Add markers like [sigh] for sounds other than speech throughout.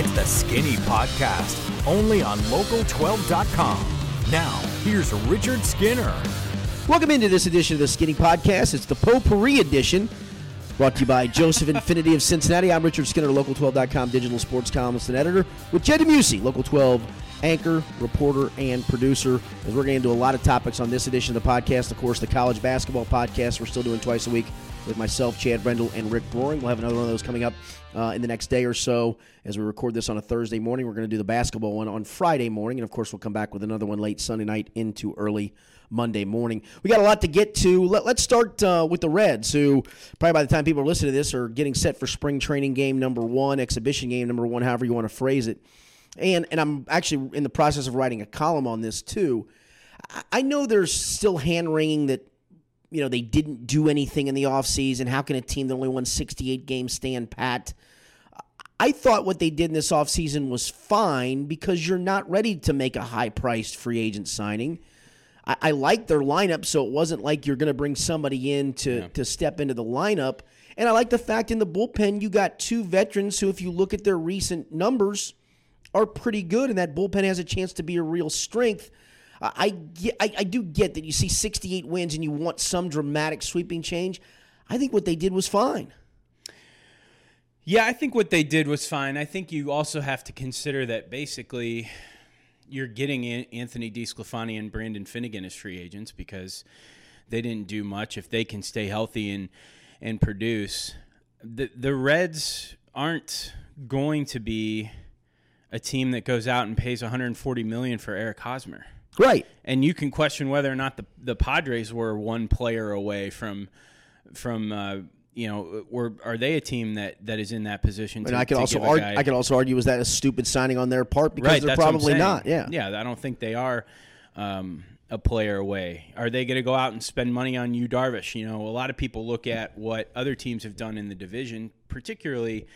It's the Skinny Podcast, only on Local12.com. Now, here's Richard Skinner. Welcome into this edition of the Skinny Podcast. It's the Potpourri edition, brought to you by Joseph Infinity of Cincinnati. I'm Richard Skinner, Local12.com digital sports columnist and editor, with Jed DeMuesy, Local 12 anchor, reporter, and producer. As we're getting into a lot of topics on this edition of the podcast. Of course, the college basketball podcast we're still doing twice a week with myself, Chad Brendel, and Rick Broering. We'll have another one of those coming up uh, in the next day or so as we record this on a Thursday morning. We're going to do the basketball one on Friday morning, and of course, we'll come back with another one late Sunday night into early Monday morning. We got a lot to get to. Let, us start uh, with the Reds, who probably by the time people are listening to this are getting set for spring training game number one, exhibition game number one, however you want to phrase it. And and I'm actually in the process of writing a column on this too. I know there's still hand wringing that you know they didn't do anything in the offseason. How can a team that only won 68 games stand pat? I thought what they did in this offseason was fine because you're not ready to make a high priced free agent signing. I, I like their lineup, so it wasn't like you're going to bring somebody in to, yeah. to step into the lineup. And I like the fact in the bullpen, you got two veterans who, if you look at their recent numbers, are pretty good, and that bullpen has a chance to be a real strength. I, I, I do get that you see 68 wins and you want some dramatic sweeping change. I think what they did was fine. Yeah, I think what they did was fine. I think you also have to consider that basically you're getting Anthony DeSclafani and Brandon Finnegan as free agents because they didn't do much. If they can stay healthy and and produce, the the Reds aren't going to be a team that goes out and pays 140 million for Eric Hosmer. Right. And you can question whether or not the the Padres were one player away from from uh, you know, were are they a team that, that is in that position? To, and I can also argue. I can also argue was that a stupid signing on their part because right, they're probably not. Yeah, yeah. I don't think they are um, a player away. Are they going to go out and spend money on Yu Darvish? You know, a lot of people look at what other teams have done in the division, particularly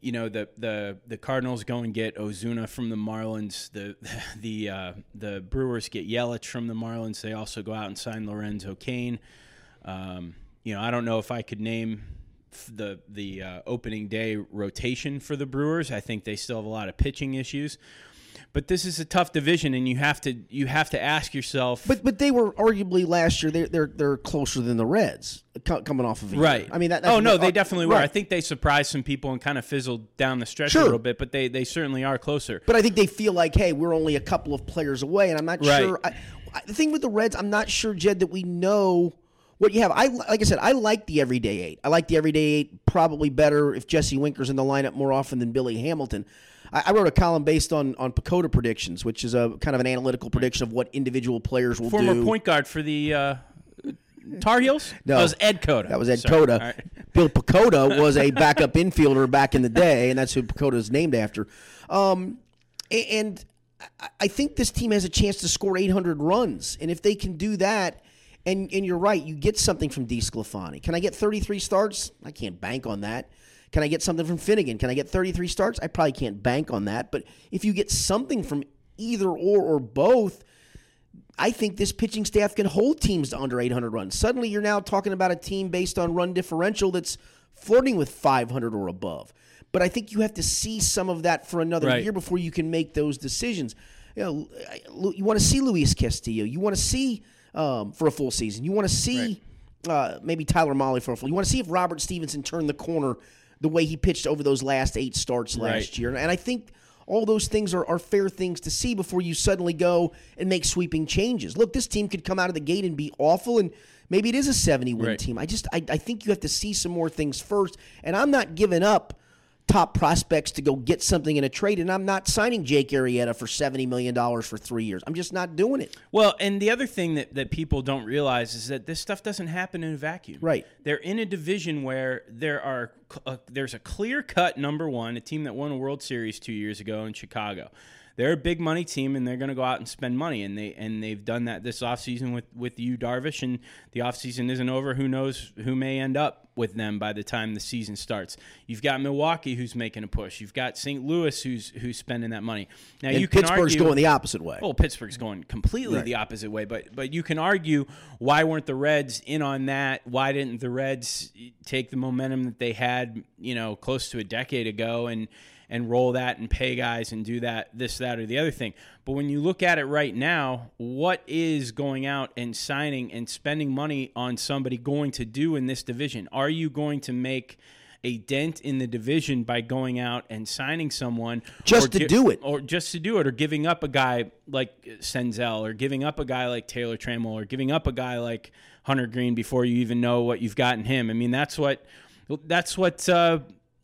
you know the the the Cardinals go and get Ozuna from the Marlins. The [laughs] the uh, the Brewers get Yelich from the Marlins. They also go out and sign Lorenzo Cain. Um, you know, I don't know if I could name the the uh, opening day rotation for the Brewers. I think they still have a lot of pitching issues. But this is a tough division, and you have to you have to ask yourself. But but they were arguably last year. They're they're, they're closer than the Reds coming off of a right. Year. I mean that. oh no, they definitely were. Right. I think they surprised some people and kind of fizzled down the stretch sure. a little bit, but they they certainly are closer. But I think they feel like, hey, we're only a couple of players away, and I'm not right. sure. I, the thing with the Reds, I'm not sure, Jed, that we know what you have. I like I said, I like the everyday eight. I like the everyday eight probably better if Jesse Winker's in the lineup more often than Billy Hamilton. I, I wrote a column based on on PECOTA predictions, which is a kind of an analytical prediction of what individual players will Former do. Former point guard for the. Uh, Tar Heels? No, that was Ed Cota. That was Ed Sorry. Cota. Right. Bill PECOTA [laughs] was a backup infielder back in the day, and that's who PECOTA is named after. Um, and I think this team has a chance to score 800 runs, and if they can do that, and and you're right, you get something from D. DeSclafani. Can I get 33 starts? I can't bank on that. Can I get something from Finnegan? Can I get 33 starts? I probably can't bank on that. But if you get something from either or or both, I think this pitching staff can hold teams to under 800 runs. Suddenly, you're now talking about a team based on run differential that's flirting with 500 or above. But I think you have to see some of that for another right. year before you can make those decisions. You know, you want to see Luis Castillo. You want to see um, for a full season. You want to see right. uh, maybe Tyler Mahle for a full. You want to see if Robert Stephenson turned the corner the way he pitched over those last eight starts last right. year. And I think all those things are, are fair things to see before you suddenly go and make sweeping changes. Look, this team could come out of the gate and be awful, and maybe it is a 70 win right. team. I just I, I think you have to see some more things first. And I'm not giving up top prospects to go get something in a trade, and I'm not signing Jake Arrieta for $70 million for three years. I'm just not doing it. Well, and the other thing that, that people don't realize is that this stuff doesn't happen in a vacuum. Right. They're in a division where there are uh, there's a clear cut number one, a team that won a World Series two years ago in Chicago they're a big money team and they're going to go out and spend money and they and they've done that this offseason with with Yu Darvish and the offseason isn't over who knows who may end up with them by the time the season starts. You've got Milwaukee who's making a push. You've got St. Louis who's who's spending that money. Now And you can Pittsburgh's argue, going the opposite way. well, Pittsburgh's going completely Right. the opposite way, but but you can argue why weren't the Reds in on that? Why didn't the Reds take the momentum that they had, you know, close to a decade ago and and roll that and pay guys and do that this that or the other thing. But when you look at it right now, what is going out and signing and spending money on somebody going to do in this division? Are you going to make a dent in the division by going out and signing someone Just to do it. or just to do it, or giving up a guy like Senzel, or giving up a guy like Taylor Trammell, or giving up a guy like Hunter Greene before you even know what you've gotten him. I mean, that's what that's what uh,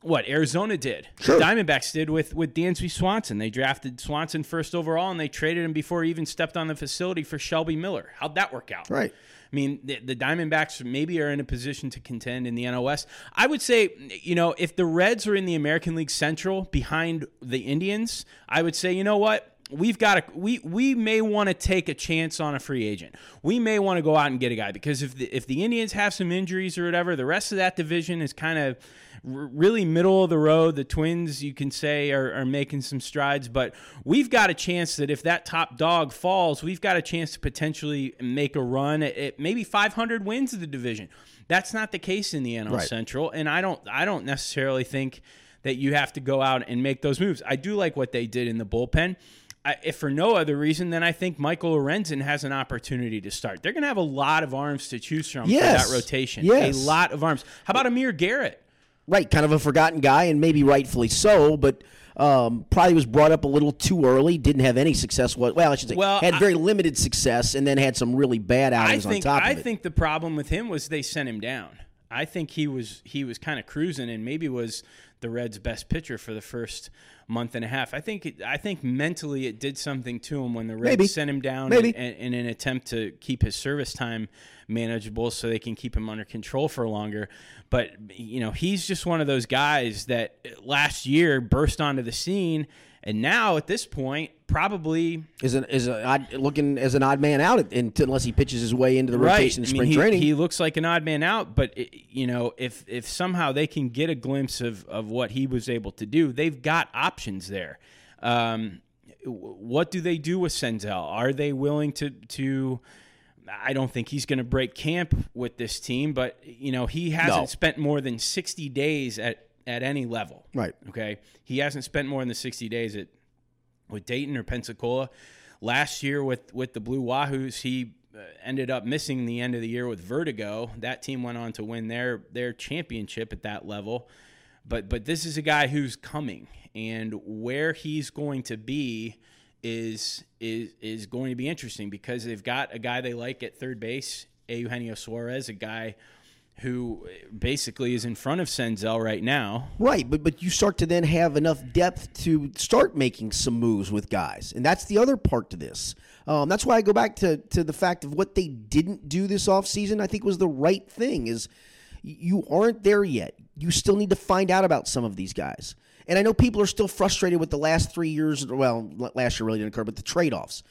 what Arizona did. Sure. The Diamondbacks did with with Dansby Swanson. They drafted Swanson first overall, and they traded him before he even stepped on the facility for Shelby Miller. How'd that work out? Right. I mean, the, the Diamondbacks maybe are in a position to contend in the NOS. I would say, you know, if the Reds are in the American League Central behind the Indians, I would say, you know what? We've got to we we may want to take a chance on a free agent. We may want to go out and get a guy because if the, if the Indians have some injuries or whatever, the rest of that division is kind of really middle of the road. The Twins, you can say, are, are making some strides, but we've got a chance that if that top dog falls, we've got a chance to potentially make a run at, at maybe 500 wins of the division. That's not the case in the NL Right. Central, and I don't I don't necessarily think that you have to go out and make those moves. I do like what they did in the bullpen. I, if for no other reason, then I think Michael Lorenzen has an opportunity to start. They're going to have a lot of arms to choose from Yes. for that rotation. Yes. A lot of arms. How about Amir Garrett? Right, kind of a forgotten guy, and maybe rightfully so, but um, probably was brought up a little too early. Didn't have any success. Well, I should say, Well, had I- very limited success, and then had some really bad I outings think on top I of it. I think the problem with him was they sent him down. I think he was he was kind of cruising and maybe was the Reds' best pitcher for the first month and a half. I think it, I think mentally it did something to him when the Reds Maybe. sent him down in, in, in an attempt to keep his service time manageable so they can keep him under control for longer. But you know he's just one of those guys that last year burst onto the scene. And now, at this point, probably is an is a odd, looking as an odd man out unless he pitches his way into the rotation in I mean, spring he, training. He looks like an odd man out, but it, you know, if if somehow they can get a glimpse of of what he was able to do, they've got options there. Um, what do they do with Senzel? Are they willing to to? I don't think he's going to break camp with this team, but you know, he hasn't No. spent more than sixty days at at any level. Right. Okay. He hasn't spent more than the sixty days at with Dayton or Pensacola. Last year with with the Blue Wahoos, he uh, ended up missing the end of the year with vertigo. That team went on to win their their championship at that level. But but this is a guy who's coming, and where he's going to be is is is going to be interesting because they've got a guy they like at third base, Eugenio Suarez, a guy who basically is in front of Senzel right now. Right, but but you start to then have enough depth to start making some moves with guys, and that's the other part to this. Um, that's why I go back to to the fact of what they didn't do this offseason, I think was the right thing. Is you aren't there yet. You still need to find out about some of these guys. And I know people are still frustrated with the last three years. Well, last year really didn't occur, but the trade offs.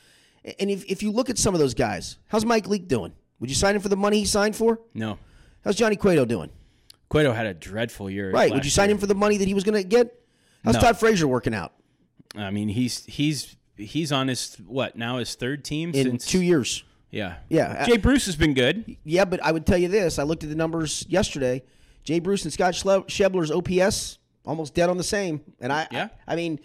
And if, if you look at some of those guys, how's Mike Leake doing? Would you sign him for the money he signed for? No, How's Johnny Cueto doing? Cueto had a dreadful year. Right. Would you sign year. him for the money that he was going to get? How's No. Todd Frazier working out I mean, he's he's he's on his what now his third team in since two years? Yeah, Yeah. Uh, Jay Bruce has been good. Yeah, but I would tell you this. I looked at the numbers yesterday. Jay Bruce and Scott Schebler's OPS almost dead on the same. And I, Yeah. I, I mean,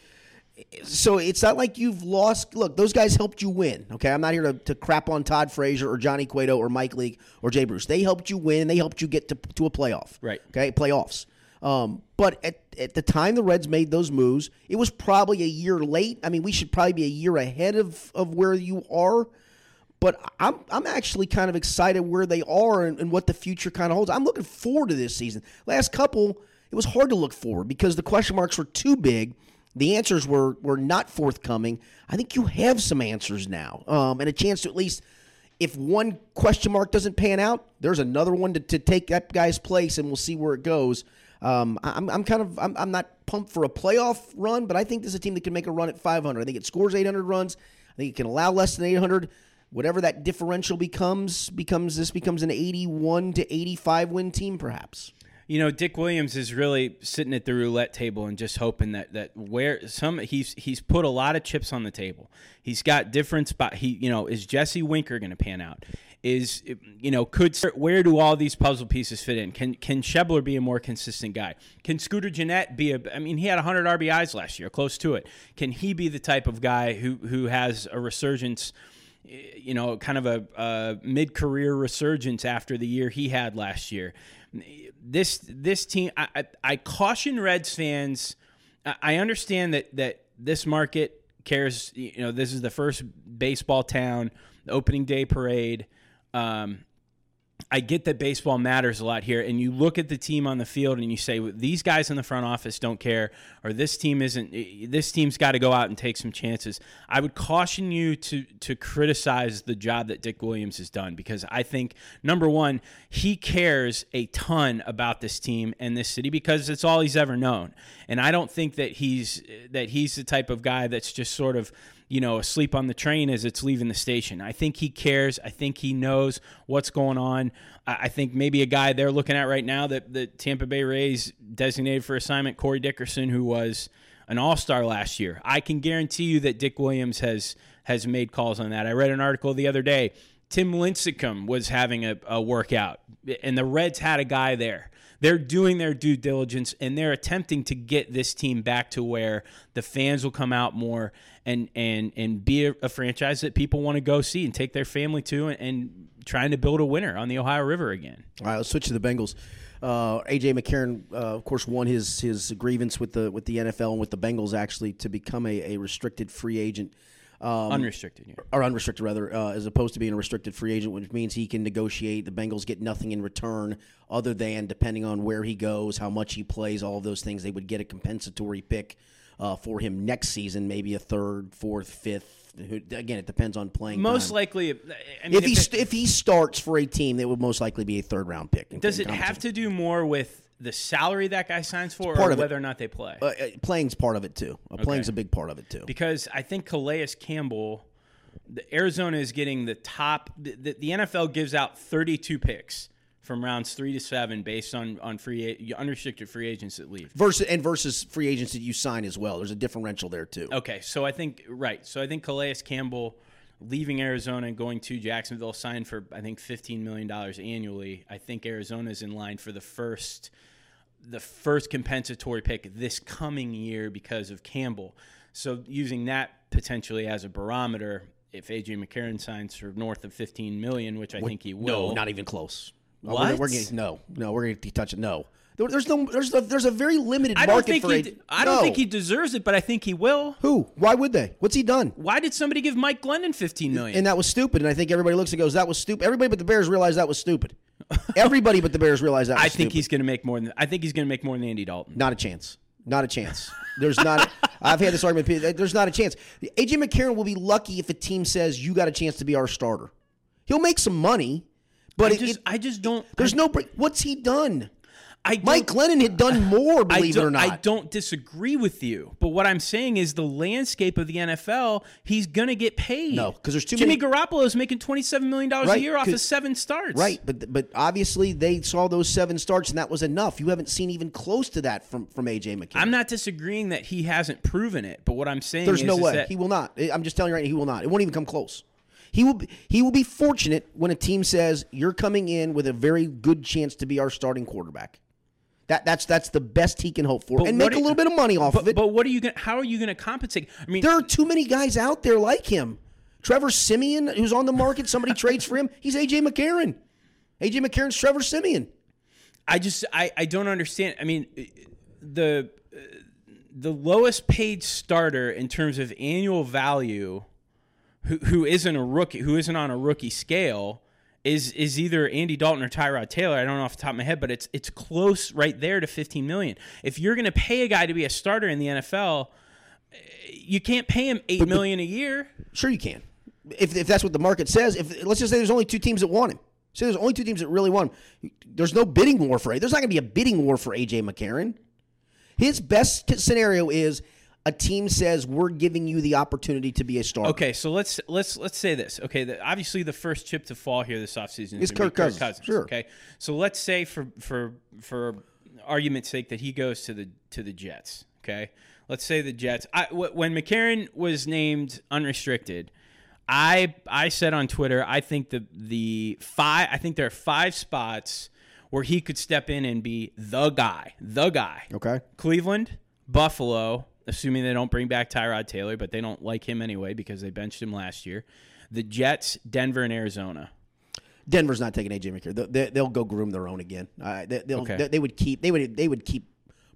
so it's not like you've lost. Look, those guys helped you win. Okay, I'm not here to, to crap on Todd Frazier or Johnny Cueto or Mike Leake or Jay Bruce. They helped you win. They helped you get to, to a playoff. Right. Okay, playoffs. Um, but at, at the time the Reds made those moves, it was probably a year late. I mean, we should probably be a year ahead of, of where you are. But I'm I'm actually kind of excited where they are and, and what the future kind of holds. I'm looking forward to this season. Last couple, it was hard to look forward because the question marks were too big. The answers were were not forthcoming. I think you have some answers now, um, and a chance to at least, if one question mark doesn't pan out, there's another one to, to take that guy's place, and we'll see where it goes. Um, I'm, I'm kind of I'm, I'm not pumped for a playoff run, but I think this is a team that can make a run at 500. I think it scores 800 runs. I think it can allow less than 800 whatever that differential becomes becomes this becomes an 81 to 85 win team perhaps you know, Dick Williams is really sitting at the roulette table and just hoping that that where some he's he's put a lot of chips on the table. He's got different spot. He you know is Jesse Winker going to pan out? Is you know could where do all these puzzle pieces fit in? Can can Schebler be a more consistent guy? Can Scooter Gennett be a? I mean, he had 100 RBIs last year, close to it. Can he be the type of guy who who has a resurgence? Eh, you know, kind of a, a mid-career resurgence after the year he had last year. This this team, I, I, I caution Reds fans. I understand that that this market cares. You know, this is the first baseball town, opening day parade. Um, I get that baseball matters a lot here, and you look at the team on the field and you say these guys in the front office don't care, or this team isn't. Eh, this team's got to go out and take some chances. I would caution you to to criticize the job that Dick Williams has done because I think number one, he cares a ton about this team and this city because it's all he's ever known, and I don't think that he's eh, that he's the type of guy that's just sort of you know, asleep on the train as it's leaving the station. I think he cares. I think he knows what's going on. I think maybe a guy they're looking at right now that the Tampa Bay Rays designated for assignment, Corey Dickerson, who was an All Star last year. I can guarantee you that Dick Williams has has made calls on that. I read an article the other day. Tim Lincecum was having a, a workout, and the Reds had a guy there they're doing their due diligence and they're attempting to get this team back to where the fans will come out more and and and be a, a franchise that people want to go see and take their family to and, and, trying to build a winner on the Ohio River again. All right, let's switch to the Bengals. Uh, AJ McCarron, uh, of course, won his his grievance with the with the NFL and with the Bengals actually to become a, a restricted free agent. Um, unrestricted, yeah. or unrestricted rather, uh, as opposed to being a restricted free agent, which means he can negotiate. The Bengals get nothing in return, other than depending on where he goes, how much he plays, all of those things. They would get a compensatory pick uh, for him next season, maybe a third, fourth, fifth. Again, it depends on playing. Most time. likely, I mean, if, if he if he starts for a team, that would most likely be a third round pick. Does it have to do more with the salary that guy signs for, or whether or not they play? Uh, uh, playing's part of it too. Uh, okay. Playing's a big part of it too. Because I think Calais Campbell, the Arizona is getting the top. The, the, the, NFL gives out 32 picks from rounds three to seven based on on free unrestricted free agents that leave. Versus and versus free agents that you sign as well. There's a differential there too. Okay, so I think right. So I think Calais Campbell leaving Arizona and going to Jacksonville signed for I think 15 million dollars annually. I think Arizona is in line for the first the first compensatory pick this coming year because of Campbell. So using that potentially as a barometer, if AJ McCarron signs for north of 15 million, which I what, think he will, no, not even close. What? We're, we're getting, no, no, we're going to touch it. No, there's no, there's a, there's a very limited I market think for. He, I don't think he deserves it, but I think he will. Who? Why would they? What's he done? Why did somebody give Mike Glennon 15 million? And that was stupid. And I think everybody looks and goes, "That was stupid." Everybody but the Bears realized that was stupid. [laughs] everybody but the Bears realized that. I think stupid. he's going to make more than. I think he's going to make more than Andy Dalton. Not a chance. Not a chance. There's not. A, [laughs] I've had this argument. There's not a chance. AJ McCarron will be lucky if a team says you got a chance to be our starter. He'll make some money. But I just, it, I just don't. There's I, no. What's he done? I Mike Glennon had done more, believe it or not. I don't disagree with you, but what I'm saying is the landscape of the NFL. He's gonna get paid. No, because there's too Jimmy many. Jimmy Garoppolo is making 27 million dollars right, a year off of seven starts. Right, but but obviously they saw those seven starts and that was enough. You haven't seen even close to that from from AJ McCarron. I'm not disagreeing that he hasn't proven it, but what I'm saying there's is, no way he will not. I'm just telling you right now, he will not. It won't even come close. He will be, he will be fortunate when a team says you're coming in with a very good chance to be our starting quarterback. That that's that's the best he can hope for, but and make a little bit of money off but, of it. But what are you going? How are you going to compensate? I mean, there are too many guys out there like him. Trevor Siemian, who's on the market, somebody trades for him. [laughs] He's AJ McCarron. AJ McCarron's Trevor Siemian. I just I, I don't understand. I mean, the the lowest paid starter in terms of annual value who who isn't a rookie, who isn't on a rookie scale, is is either Andy Dalton or Tyrod Taylor. I don't know off the top of my head, but it's it's close right there to 15 million. If you're going to pay a guy to be a starter in the NFL, you can't pay him eight but, million a year. Sure, you can. If, if that's what the market says. If let's just say there's only two teams that want him. Say there's only two teams that really want him. There's no bidding war for. There's not going to be a bidding war for AJ McCarron. His best scenario is a team says we're giving you the opportunity to be a star. Okay, so let's let's let's say this. Okay, the, obviously the first chip to fall here this offseason is Kirk Cousins. Cousins. Sure. Okay, so let's say for for for argument's sake, that he goes to the to the Jets. Okay, let's say the Jets. I, w- when McCarron was named unrestricted, I I said on Twitter, I think the the five. I think there are five spots where he could step in and be the guy, the guy. Okay. Cleveland, Buffalo, assuming they don't bring back Tyrod Taylor, but they don't like him anyway because they benched him last year. The Jets, Denver, and Arizona. Denver's not taking AJ McCarron. They, they'll go groom their own again. Uh, they, they'll, Okay. they, they would keep. They would. They would keep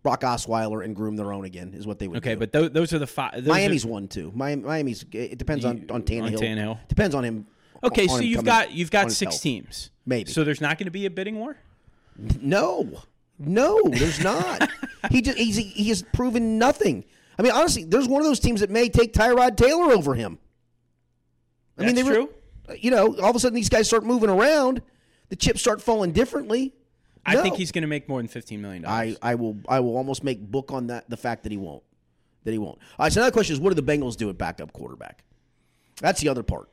Brock Osweiler and groom their own again. Is what they would. Okay, do. but th- those are the five. Miami's are- one too. Miami, Miami's. It depends on on Tannehill. Tannehill. Depends on him. Okay, on so him you've coming- got you've got six teams. Maybe. So there's not going to be a bidding war. No, no, there's not. [laughs] he just he's, he has proven nothing. I mean, honestly, there's one of those teams that may take Tyrod Taylor over him. I mean, That's they true. Were, you know, all of a sudden these guys start moving around. The chips start falling differently. I No. think he's going to make more than fifteen million dollars. I, I will I will almost make book on that the fact that he won't. That he won't. All right, so another question is what do the Bengals do at backup quarterback? That's the other part.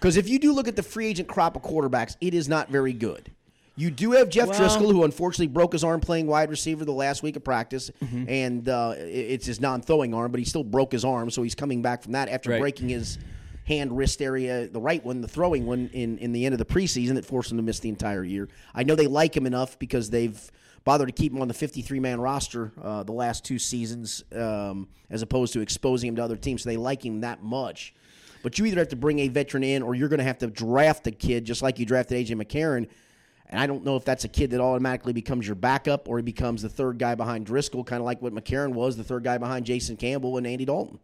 Because if you do look at the free agent crop of quarterbacks, it is not very good. You do have Jeff Well- Driskel, who unfortunately broke his arm playing wide receiver the last week of practice, Mm-hmm. and uh, it's his non-throwing arm, but he still broke his arm, so he's coming back from that after Right. breaking his hand wrist area, the right one, the throwing one in, in the end of the preseason that forced him to miss the entire year. I know they like him enough because they've bothered to keep him on the 53 man roster uh, the last two seasons um, as opposed to exposing him to other teams. So they like him that much. But you either have to bring a veteran in or you're going to have to draft a kid just like you drafted AJ McCarron. And I don't know if that's a kid that automatically becomes your backup or he becomes the third guy behind Driskel, kind of like what McCarron was, the third guy behind Jason Campbell and Andy Dalton.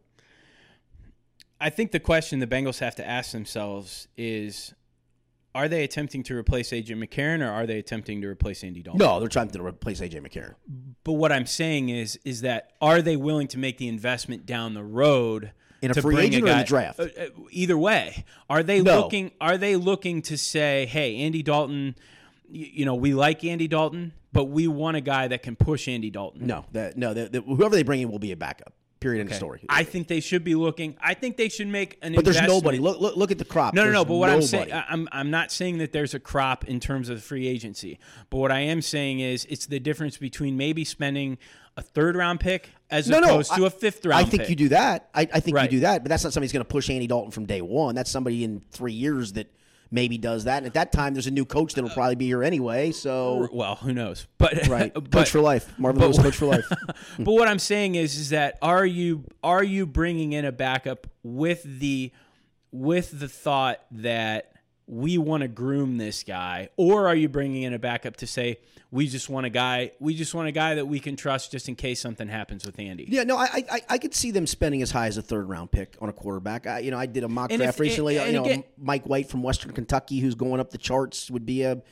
I think the question the Bengals have to ask themselves is: Are they attempting to replace AJ McCarron, or are they attempting to replace Andy Dalton? No, they're trying to replace AJ McCarron. But what I'm saying is, is that are they willing to make the investment down the road In a to free bring agent or guy, in the draft? Uh, uh, either way, are they No. looking? Are they looking to say, "Hey, Andy Dalton, you, know, we like Andy Dalton, but we want a guy that can push Andy Dalton." No, that no, that, that- whoever they bring in will be a backup. Period. End of story. I think they should be looking. I think they should make an. but there's investment- nobody. Look, look, look at the crop. No, no, no. But what I'm saying. I'm I'm not saying that there's a crop in terms of free agency. But what I am saying is, it's the difference between maybe spending a third round pick as no, no, opposed to I- a fifth round. I think pick. you do that. I, I think Right. you do that, but that's not somebody who's going to push Andy Dalton from day one. That's somebody in three years that maybe does that. And at that time, there's a new coach that'll probably be here anyway. So Well, who knows? But [laughs] right, but, coach for life, Marvin Lewis, coach for life. [laughs] but what I'm saying is, is that are you are you bringing in a backup with the with the thought that we want to groom this guy, or are you bringing in a backup to say we just want a guy we just want a guy that we can trust just in case something happens with Andy? Yeah, no, I, I I could see them spending as high as a third round pick on a quarterback. I, you know, I did a mock And draft if- recently. and you know, again- Mike White from Western Kentucky, who's going up the charts, would be a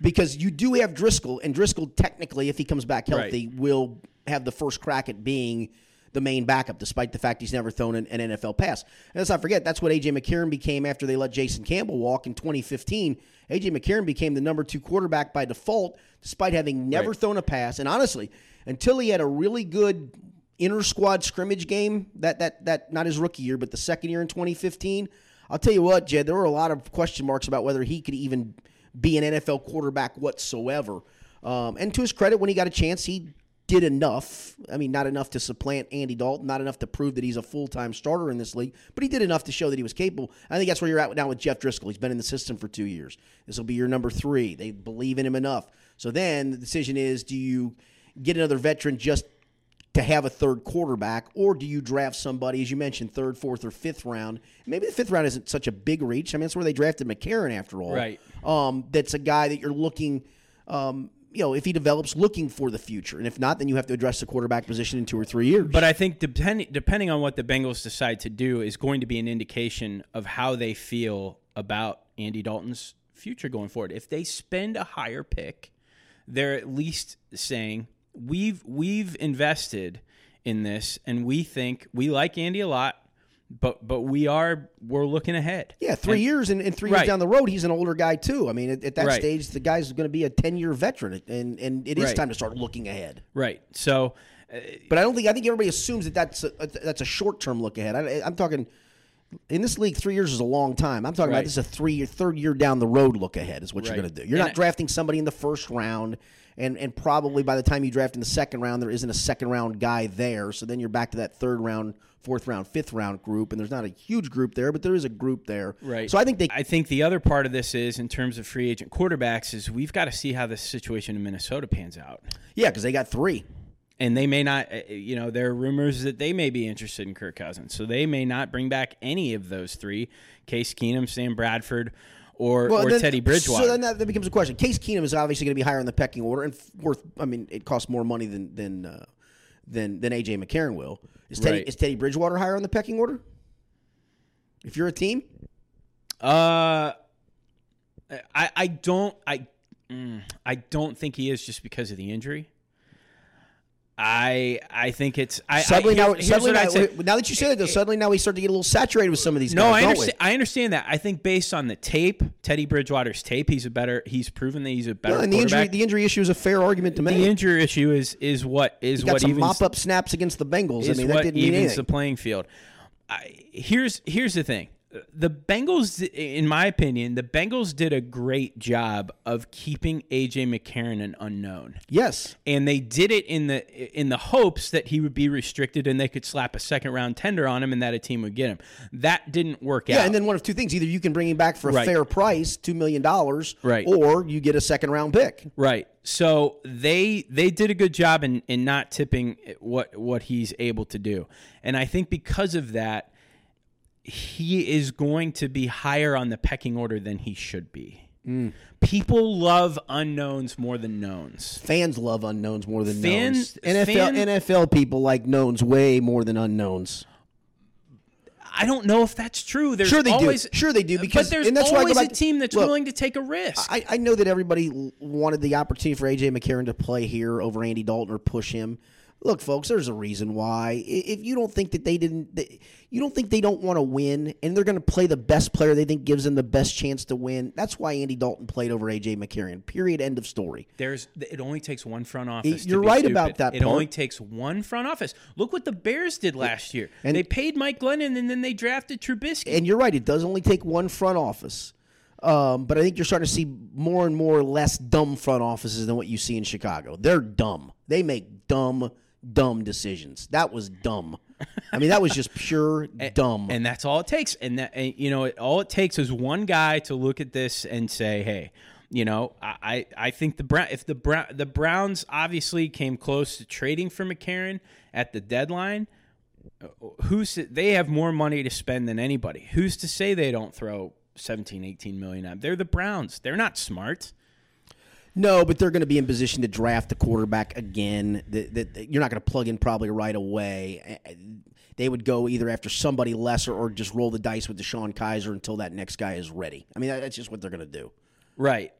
because you do have Driskel, and Driskel technically, if he comes back healthy, will have the first crack at being the main backup, despite the fact he's never thrown an, an NFL pass. And let's not forget that's what AJ McCarron became after they let Jason Campbell walk in 2015. AJ McCarron became the number two quarterback by default, despite having never Right. thrown a pass. And honestly, until he had a really good inter squad scrimmage game that that that not his rookie year, but the second year in 2015. I'll tell you what, Jed, there were a lot of question marks about whether he could even be an NFL quarterback whatsoever. Um, and to his credit, when he got a chance, he did enough. I mean, not enough to supplant Andy Dalton, not enough to prove that he's a full time starter in this league, but he did enough to show that he was capable. I think that's where you're at now with Jeff Driskel. He's been in the system for two years. This will be your number three. They believe in him enough. So then the decision is do you get another veteran just to have a third quarterback, or do you draft somebody, as you mentioned, third, fourth, or fifth round? Maybe the fifth round isn't such a big reach. I mean, that's where they drafted McCarron after all. Right. Um, that's a guy that you're looking, um, you know, if he develops, looking for the future. And if not, then you have to address the quarterback position in two or three years. But I think depending depending on what the Bengals decide to do is going to be an indication of how they feel about Andy Dalton's future going forward. If they spend a higher pick, they're at least saying we've we've invested in this and we think we like Andy a lot, but but we are we're looking ahead. yeah, three And- years and, and three Right. years down the road, he's an older guy too. I mean, at, at that Right. stage, the guy's going to be a ten year veteran, and and it is Right. time to start looking ahead. Right. So uh, But I don't think I think everybody assumes that that's a, that's a short term look ahead. I, I'm talking In this league, three years is a long time. I'm talking about this is a three year, third year down the road look ahead is what you're going to do. You're And not I- drafting somebody in the first round, and and probably by the time you draft in the second round, there isn't a second round guy there. So then you're back to that third round, fourth round, fifth round group, and there's not a huge group there, but there is a group there. Right. So I think they. I think the other part of this is, in terms of free agent quarterbacks, is we've got to see how this situation in Minnesota pans out. Yeah, because they got three. And they may not, uh, you know, there are rumors that they may be interested in Kirk Cousins. So they may not bring back any of those three Case Keenum, Sam Bradford, or, or then- Teddy Bridgewater. So then that, that becomes a question. Case Keenum is obviously going to be higher in the pecking order and worth. I mean, it costs more money than than uh, than than AJ McCarron will. Is Teddy Right. is Teddy Bridgewater higher on the pecking order? If you're a team, Uh, I I don't I mm, I don't think he is just because of the injury. I I think it's I suddenly I, now, here's suddenly what now, now that you say that, though, suddenly now we start to get a little saturated with some of these No, guys. I understand. I understand that. I think based on the tape, Teddy Bridgewater's tape, he's a better. He's proven that he's a better and the injury, the injury issue is a fair argument to make. The injury issue is is what is what some mop up snaps against the Bengals. I mean, that didn't mean anything. the playing field. I, here's here's the thing. The Bengals, in my opinion, the Bengals did a great job of keeping AJ McCarron an unknown, yes, and they did it in the in the hopes that he would be restricted and they could slap a second round tender on him and that a team would get him. That didn't work yeah, out. Yeah, and then one of two things: either you can bring him back for a Right. fair price, two million dollars, Right. or you get a second round pick. Right. So they they did a good job in, in not tipping what what he's able to do. And I think because of that, he is going to be higher on the pecking order than he should be. Mm. People love unknowns more than knowns. Fans love unknowns more than Fans- knowns. NFL fan- NFL people like knowns way more than unknowns. I don't know if that's true. There's Sure they always, do. Sure they do. Because but there's and that's why I always a back- team that's Look, willing to take a risk. I, I know that everybody wanted the opportunity for AJ McCarron to play here over Andy Dalton or push him. Look, folks, there's a reason why. If you don't think that they didn't, you don't think they don't want to win, and they're going to play the best player they think gives them the best chance to win. That's why Andy Dalton played over AJ McCarron. Period. End of story. There's it only takes one front office. to You're right stupid. about that It part. only takes one front office. Look what the Bears did last year. And- they paid Mike Glennon and then they drafted Trubisky. And you're right. It does only take one front office. Um, but I think you're starting to see more and more less dumb front offices than what you see in Chicago. They're dumb. They make dumb, dumb decisions. That was dumb. I mean, that was just pure [laughs] dumb. and that's all it takes. And that and, you know, it, all it takes is one guy to look at this and say, "Hey, you know, I I, I think the Brown if the Brown the Browns obviously came close to trading for McCarron at the deadline." uh, Who's they have more money to spend than anybody. Who's to say they don't throw 17, 18 million at? 'em? They're the Browns. They're not smart. No, but they're going to be in position to draft the quarterback again. That, you're not going to plug in probably right away. They would go either after somebody lesser or just roll the dice with DeShone Kizer until that next guy is ready. I mean, that's just what they're going to do. Right.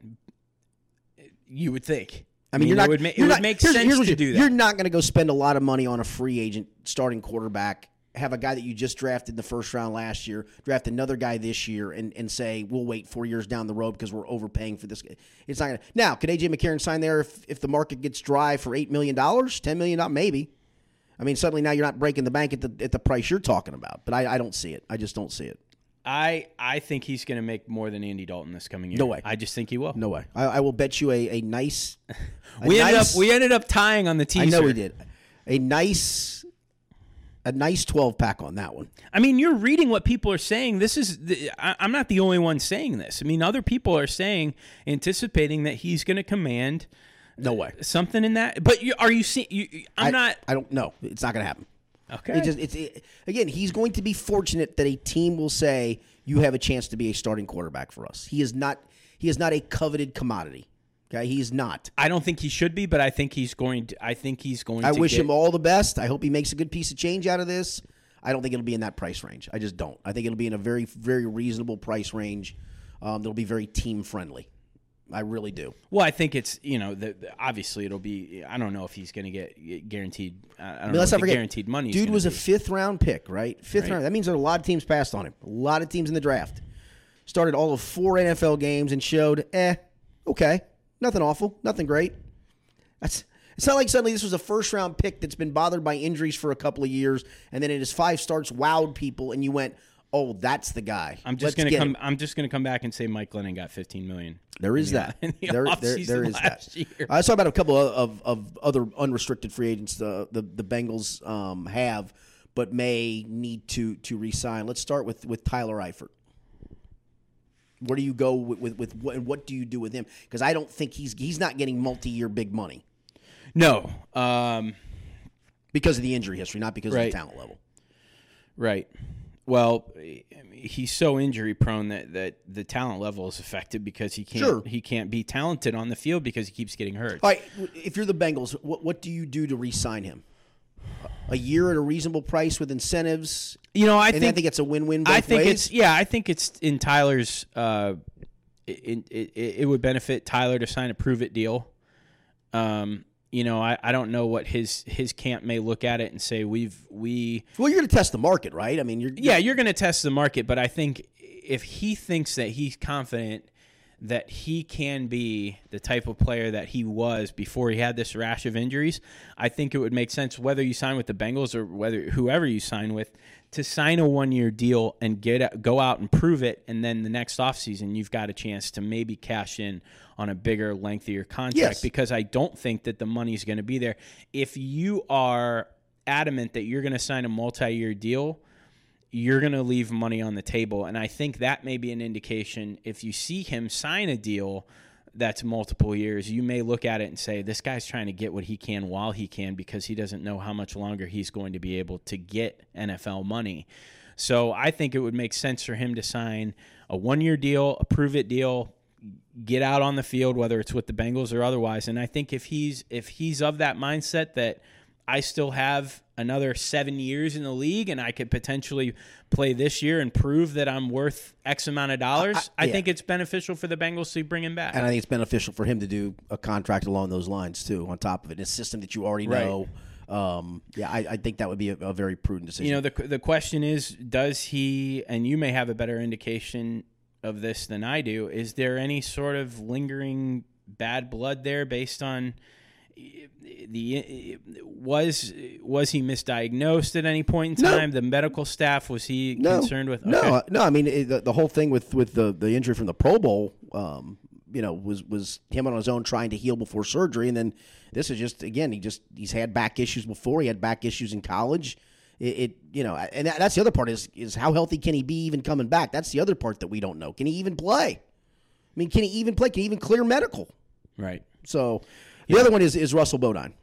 You would think. I mean, you're not. would, ma- it would not- make here's- sense here's to you- do that. You're not going to go spend a lot of money on a free agent starting quarterback. Have a guy that you just drafted in the first round last year, draft another guy this year, and, and say we'll wait four years down the road because we're overpaying for this. guy. It's not to. Now, could AJ McCarron sign there if, if the market gets dry for eight million dollars, ten million dollars, maybe? I mean, suddenly now you're not breaking the bank at the at the price you're talking about. But I, I don't see it. I just don't see it. I I think he's going to make more than Andy Dalton this coming year. No way. I just think he will. No way. I, I will bet you a, a nice. [laughs] a we ended up we ended up tying on the teaser. I know we did. A nice, a nice twelve pack on that one. I mean, you're reading what people are saying. This is the, I, I'm not the only one saying this. I mean, other people are saying, anticipating that he's going to command No way. something in that. But you, are you seeing? You, you- I'm I, not. I don't know. It's not going to happen. Okay. It just it's it, again. He's going to be fortunate that a team will say you have a chance to be a starting quarterback for us. He is not. He is not a coveted commodity. Okay, he's not. I don't think he should be, but I think he's going. To, I think he's going. I wish get, him all the best. I hope he makes a good piece of change out of this. I don't think it'll be in that price range. I just don't. I think it'll be in a very, very reasonable price range. Um, that'll be very team friendly. I really do. Well, I think it's you know the, the- obviously it'll be. I don't know if he's going to get guaranteed. I don't I mean, know let's not forget, guaranteed money. Dude was a fifth round pick, right? Fifth Right. round. That means there are a lot of teams passed on him. A lot of teams in the draft started all of four NFL games and showed, eh, okay, nothing awful, nothing great. That's. It's not like suddenly this was a first round pick that's been bothered by injuries for a couple of years, and then in his five starts wowed people, and you went, oh, that's the guy. I'm just Let's gonna come. him. I'm just gonna come back and say Mike Glennon got 15 million. There is the- that. [laughs] the there, there, there is that. year. I saw about a couple of, of, of other unrestricted free agents the the, the Bengals um, have, but may need to to resign. Let's start with with Tyler Eifert. Where do you go with with, with what, what do you do with him? Because I don't think he's he's not getting multi year big money No. Um, because of the injury history, not because of the talent level. Right. Well, he's so injury prone that, that the talent level is affected because he can't Sure. he can't be talented on the field because he keeps getting hurt. All right, if you're the Bengals, what what do you do to re-sign him? A year at a reasonable price with incentives, You know, I and think I think it's a win-win. Both I think ways. it's yeah. I think it's in Tyler's. Uh, it, it, it, it would benefit Tyler to sign a prove it deal. Um, you know, I, I don't know what his his camp may look at it and say we've we well, you're going to test the market, right? I mean, you're yeah you're going to test the market, but I think if he thinks that he's confident that he can be the type of player that he was before he had this rash of injuries, I think it would make sense whether you sign with the Bengals or whether whoever you sign with to sign a one year deal and get go out and prove it and then the next offseason you've got a chance to maybe cash in on a bigger lengthier contract Yes. because I don't think that the money's going to be there. If you are adamant that you're going to sign a multi-year deal, you're going to leave money on the table. And I think that may be an indication if you see him sign a deal that's multiple years, you may look at it and say, this guy's trying to get what he can while he can because he doesn't know how much longer he's going to be able to get NFL money. So I think it would make sense for him to sign a one year deal, a prove it deal, get out on the field, whether it's with the Bengals or otherwise. And I think if he's if he's of that mindset that I still have another seven years in the league and I could potentially play this year and prove that I'm worth X amount of dollars, I, yeah. think it's beneficial for the Bengals to bring him back. and I think it's beneficial for him to do a contract along those lines too. On top of it, a system that you already Right. know. Um, yeah, I, I think that would be a, a very prudent decision. you know, the the question is, does he? And you may have a better indication of this than I do. Is there any sort of lingering bad blood there based on? The was was he misdiagnosed at any point in No. time? The medical staff was he no, concerned with? No, Okay. uh, no. I mean, the, the whole thing with with the the injury from the Pro Bowl, um, you know, was was him on his own trying to heal before surgery, and then this is just again, he just he's had back issues before. He had back issues in college. It, it you know, and that, that's the other part is is how healthy can he be even coming back? That's the other part that we don't know. Can he even play? I mean, can he even play? Can he even clear medical? right. So the other one is is Russell Bodine.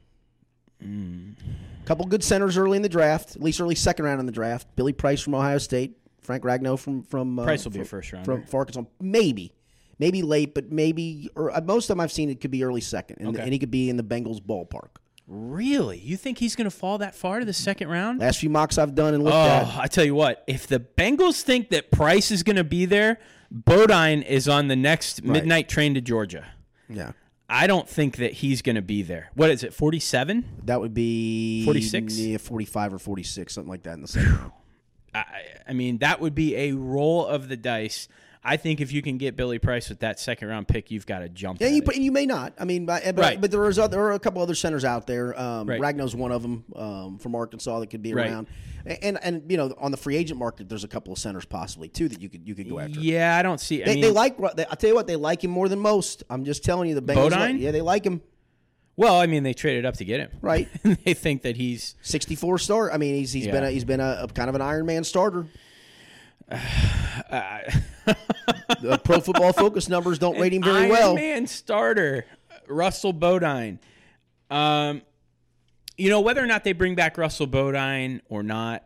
A couple good centers early in the draft, at least early second round in the draft. Billy Price from Ohio State, Frank Ragnow from from uh, Price will be a first round from from Arkansas. Maybe, maybe late, but maybe or uh, most of them I've seen it could be early second, and, Okay. and he could be in the Bengals ballpark. Really? You think he's going to fall that far to the second round? Last few mocks I've done and looked Oh, at, I tell you what, if the Bengals think that Price is going to be there, Bodine is on the next midnight train to Georgia. yeah, I don't think that he's going to be there. What is it, 47? that would be 46? yeah, forty five or forty six, something like that in the second round. I, I mean, that would be a roll of the dice. I think if you can get Billy Price with that second round pick, you've got to jump. Yeah, you, and you may not. I mean, but, but, Right. but there is other, there are a couple other centers out there. Um, Right. Ragnow's one of them um, from Arkansas that could be Right. around. And and you know on the free agent market, there's a couple of centers possibly too that you could you could go after. yeah, I don't see. I They, mean, they like. They, I tell you what, they like him more than most. I'm just telling you, the Bengals. Like, yeah, they like him. well, I mean, they traded up to get him. Right. [laughs] they think that he's 64 star. I mean, he's he's been a, he's been a, a kind of an Iron Man starter. The Pro Football Focus numbers don't rate him very Iron well. Man starter, Russell Bodine. Um, you know whether or not they bring back Russell Bodine or not.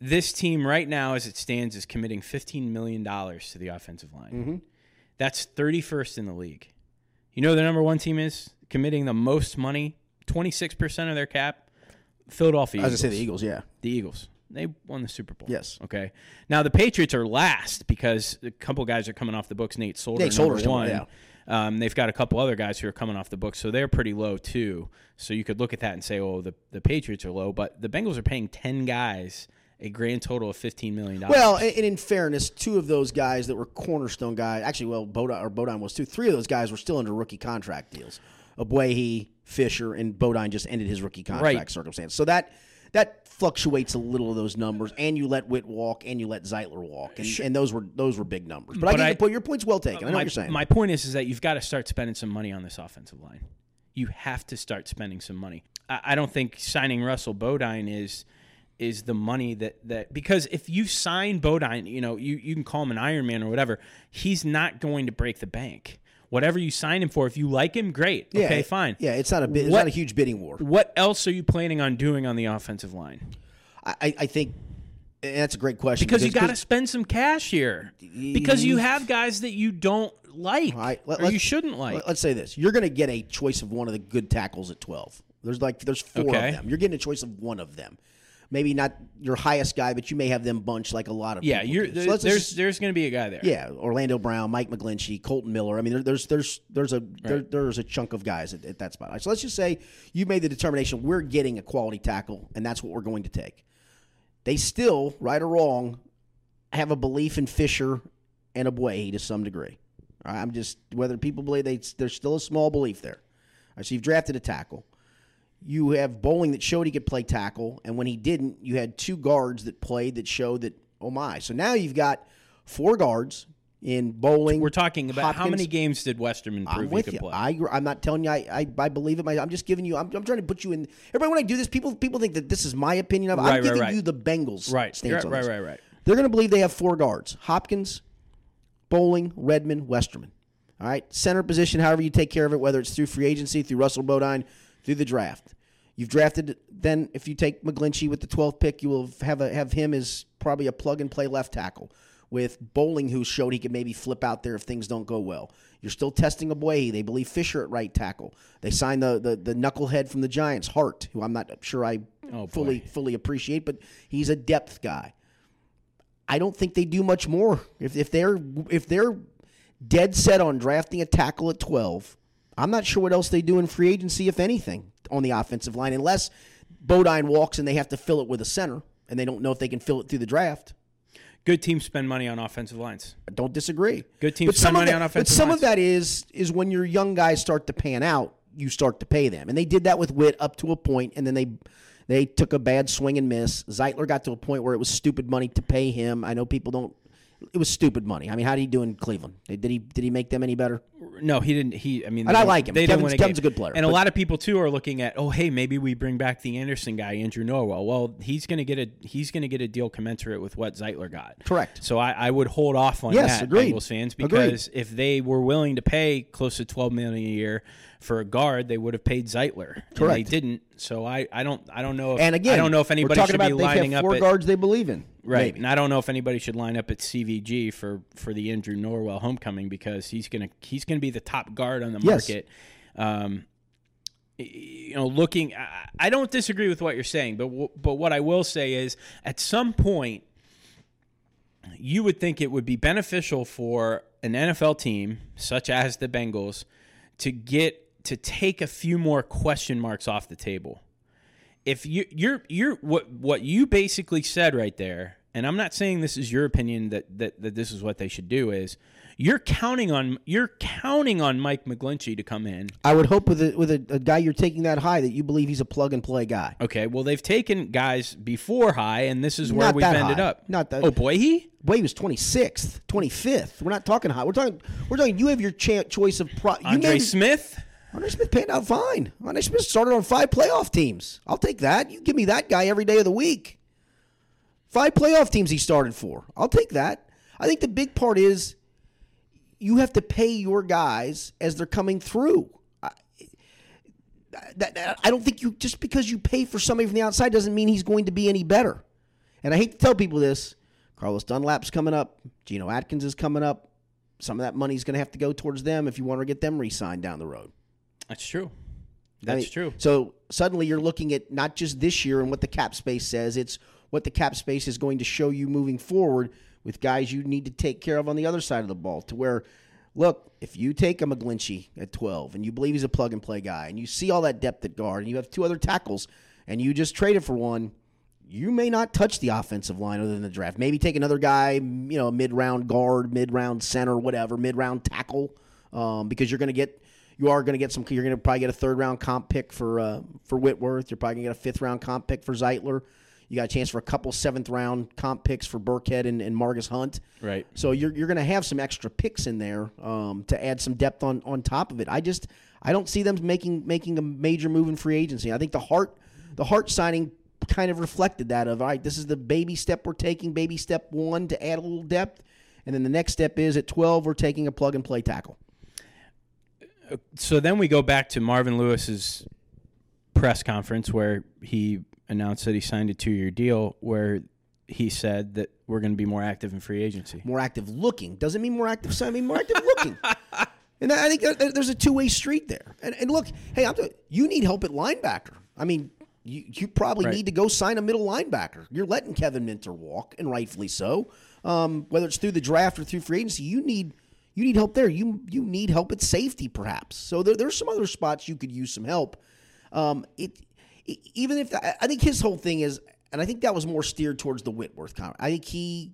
This team right now, as it stands, is committing fifteen million dollars to the offensive line. Mm-hmm. That's thirty first in the league. You know the number one team is committing the most money, twenty six percent of their cap. Philadelphia. I was gonna say the Eagles. Yeah. The Eagles. They won the Super Bowl. Yes. Okay. Now the Patriots are last because a couple guys are coming off the books. Nate Solder, Nate number Solder's one. yeah. Um, they've got a couple other guys who are coming off the books, so they're pretty low too. So you could look at that and say, "Oh, the the Patriots are low," but the Bengals are paying ten guys a grand total of fifteen million dollars. Well, and, in fairness, two of those guys that were cornerstone guys, actually, well, Bodine, or Bodine was two. Three of those guys were still under rookie contract deals. Ogbuehi, Fisher, and Bodine just ended his rookie contract Right. circumstance. So that that fluctuates a little of those numbers, and you let Witt walk, and you let Zeitler walk, and, and those were those were big numbers. But, I But get I- your point. Your point's well taken. I know my, what you're saying. my point is, is that you've got to start spending some money on this offensive line. You have to start spending some money. I, I don't think signing Russell Bodine is is the money that that because if you sign Bodine, you know you you can call him an Iron Man or whatever. He's not going to break the bank. Whatever you sign him for, if you like him, great. yeah, okay, fine. Yeah, it's not a bit, it's What- not a huge bidding war. What else are you planning on doing on the offensive line? I, I think and that's a great question Because you got to spend some cash here. Because you have guys that you don't like right, let- or you shouldn't like. Let- Let's say this: you're going to get a choice of one of the good tackles at 12. There's like there's four Okay. of them. You're getting a choice of one of them. Maybe not your highest guy, but you may have them bunched like a lot of yeah, people you're, there- So there's just- there's going to be a guy there. yeah, Orlando Brown, Mike McGlinchey, Kolton Miller. I mean, there, there's there's there's a there, there's a chunk of guys at, at that spot. Right, so let's just say you made the determination we're getting a quality tackle, and that's what we're going to take. They still, right or wrong, have a belief in Fisher and Ogbuehi to some degree. Right, I'm just whether people believe they there's still a small belief there. All right, so you've drafted a tackle. You have Boling that showed he could play tackle, and when he didn't, you had two guards that played that showed that oh my. So now you've got four guards in Boling. We're talking about how many games did Westerman I'm prove he with could you. play? I, I'm not telling you I, I, I believe it. My- I'm just giving you. I'm, I'm trying to put you in. Everybody, when I do this, people people think that this is my opinion of. Right, I'm right, giving right. you the Bengals right, stance right, right, right, right. They're going to believe they have four guards: Hopkins, Boling, Redmond, Westerman. All right, center position. However you take care of it, whether it's through free agency, through Russell Bodine, through the draft. You've drafted. Then, if you take McGlinchey with the 12th pick, you will have a, have him as probably a plug and play left tackle. With Boling, who showed he could maybe flip out there if things don't go well. You're still testing Ogbuehi. They believe Fisher at right tackle. They signed the, the the knucklehead from the Giants, Hart, who I'm not sure I Oh, boy. fully fully appreciate, but he's a depth guy. I don't think they do much more. If, if they're if they're dead set on drafting a tackle at twelve, I'm not sure what else they do in free agency, if anything, on the offensive line, unless Bodine walks and they have to fill it with a center, and they don't know if they can fill it through the draft. Good teams spend money on offensive lines. I don't disagree. Good teams But spend money that- on offensive But some lines. of that is is when your young guys start to pan out, you start to pay them, and they did that with Whit up to a point, and then they they took a bad swing and miss. Zeitler got to a point where it was stupid money to pay him. I know people don't. It was stupid money. I mean, how did he do in Cleveland? Did he did he make them any better? No, he didn't. He, I mean, And I like him. They didn't Kevin's- win a Kevin's game. a good player, and a lot of people too are looking at, oh, hey, maybe we bring back the Anderson guy, Andrew Norwell. Well, he's going to get a he's going to get a deal commensurate with what Zeitler got. Correct. So I, I would hold off on Yes, that, agreed. Bengals fans, Agreed. because if they were willing to pay close to twelve million a year for a guard, they would have paid Zeitler. And they didn't. So I, I don't I don't know. If, And again, I don't know if anybody should about be lining up four at, guards they believe in. Right. Maybe. And I don't know if anybody should line up at CVG for for the Andrew Norwell homecoming because he's gonna he's gonna be the top guard on the Yes. market. Um, you know, looking, I, I don't disagree with what you're saying, but w- but what I will say is, at some point, you would think it would be beneficial for an NFL team such as the Bengals to get to take a few more question marks off the table if you you're you're what what you basically said right there, and I'm not saying this is your opinion that that, that this is what they should do is you're counting on you're counting on Mike McGlinchey to come in. I would hope with a, with a, a guy you're taking that high that you believe he's a plug and play guy. Okay, well they've taken guys before high, and this is where Not we've ended high. up. Not that- Oh boy, he Boy, he was 26th, 25th. We're not talking high. We're talking. We're talking. You have your choice of. Pro- you Andre made- Smith. Andre Smith panned out fine. Andre Smith started on five playoff teams. I'll take that. You give me that guy every day of the week. Five playoff teams he started for. I'll take that. I think the big part is you have to pay your guys as they're coming through. I, I don't think you just because you pay for somebody from the outside doesn't mean he's going to be any better. And I hate to tell people this. Carlos Dunlap's coming up. Geno Atkins is coming up. Some of that money's going to have to go towards them if you want to get them re-signed down the road. That's true. I That's mean, true. So suddenly you're looking at not just this year and what the cap space says, it's what the cap space is going to show you moving forward with guys you need to take care of on the other side of the ball. To where, look, if you take a McGlinchey at 12 and you believe he's a plug and play guy and you see all that depth at guard and you have two other tackles and you just traded for one, you may not touch the offensive line other than the draft. Maybe take another guy, you know, mid round guard, mid round center, whatever, mid round tackle, um, because you're going to get You are going to get some. You're going to probably get a third round comp pick for uh, for Whitworth. You're probably going to get a fifth round comp pick for Zeitler. You got a chance for a couple seventh round comp picks for Burkhead and, and Margus Hunt. Right. So you're, you're going to have some extra picks in there um, to add some depth on, on top of it. I just I don't see them making making a major move in free agency. I think the Hart the Hart signing kind of reflected that of all right, this is the baby step we're taking, baby step one to add a little depth, and then the next step is at 12 we're taking a plug and play tackle. So then we go back to Marvin Lewis's press conference where he announced that he signed a two-year deal where he said that we're going to be more active in free agency. More active looking doesn't mean more active. I mean more active looking. [laughs] And I think there's a two way street there. And, and look, hey, I'm you need help at linebacker. I mean, you, you probably right. need to go sign a middle linebacker. You're letting Kevin Minter walk, and rightfully so. Um, whether it's through the draft or through free agency, you need you need help there. You you need help at safety, perhaps. So there, there's some other spots you could use some help. Um, it, it, even if I think his whole thing is, and I think that was more steered towards the Whitworth comment. I think he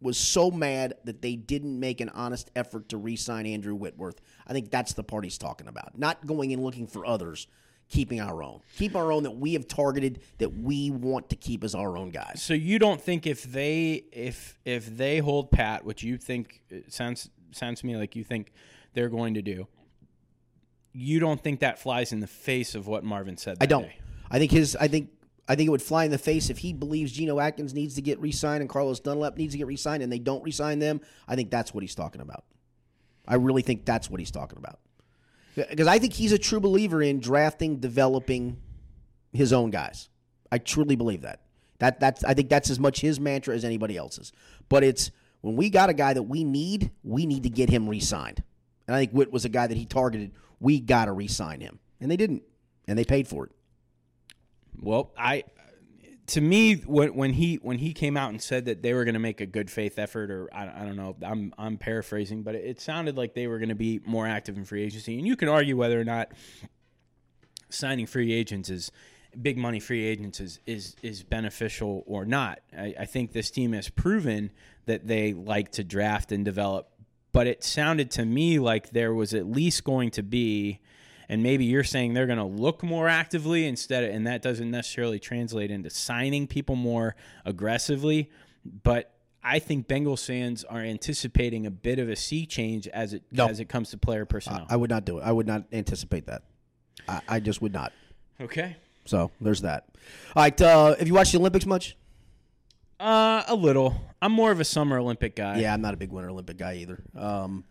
was so mad that they didn't make an honest effort to re-sign Andrew Whitworth. I think that's the part he's talking about. Not going and looking for others, keeping our own. Keep our own that we have targeted that we want to keep as our own guys. So you don't think if they if if they hold pat, which you think sounds sounds to me like you think they're going to do, you don't think that flies in the face of what Marvin said. I don't. Day. I think his. I think. I think it would fly in the face if he believes Geno Atkins needs to get re-signed and Carlos Dunlap needs to get re-signed and they don't re-sign them. I think that's what he's talking about. I really think that's what he's talking about. Because I think he's a true believer in drafting, developing his own guys. I truly believe that. That that's I think that's as much his mantra as anybody else's. But it's when we got a guy that we need, we need to get him re-signed. And I think Whit was a guy that he targeted. We got to re-sign him, and they didn't, and they paid for it. Well, I to me when when he when he came out and said that they were going to make a good faith effort, or I, I don't know, I'm I'm paraphrasing, but it, it sounded like they were going to be more active in free agency, and you can argue whether or not signing free agents is big money free agents is is, is beneficial or not. I, I think this team has proven that they like to draft and develop, but it sounded to me like there was at least going to be and maybe you're saying they're going to look more actively instead of, and that doesn't necessarily translate into signing people more aggressively but I think Bengals fans are anticipating a bit of a sea change as it no. as it comes to player personnel. I, I, would not do it. I would not anticipate that. I, I just would not. Okay. So there's that. All right. Uh, have you watched the Olympics much? Uh, a little. I'm more of a summer Olympic guy. Yeah, I'm not a big Winter Olympic guy either. Um,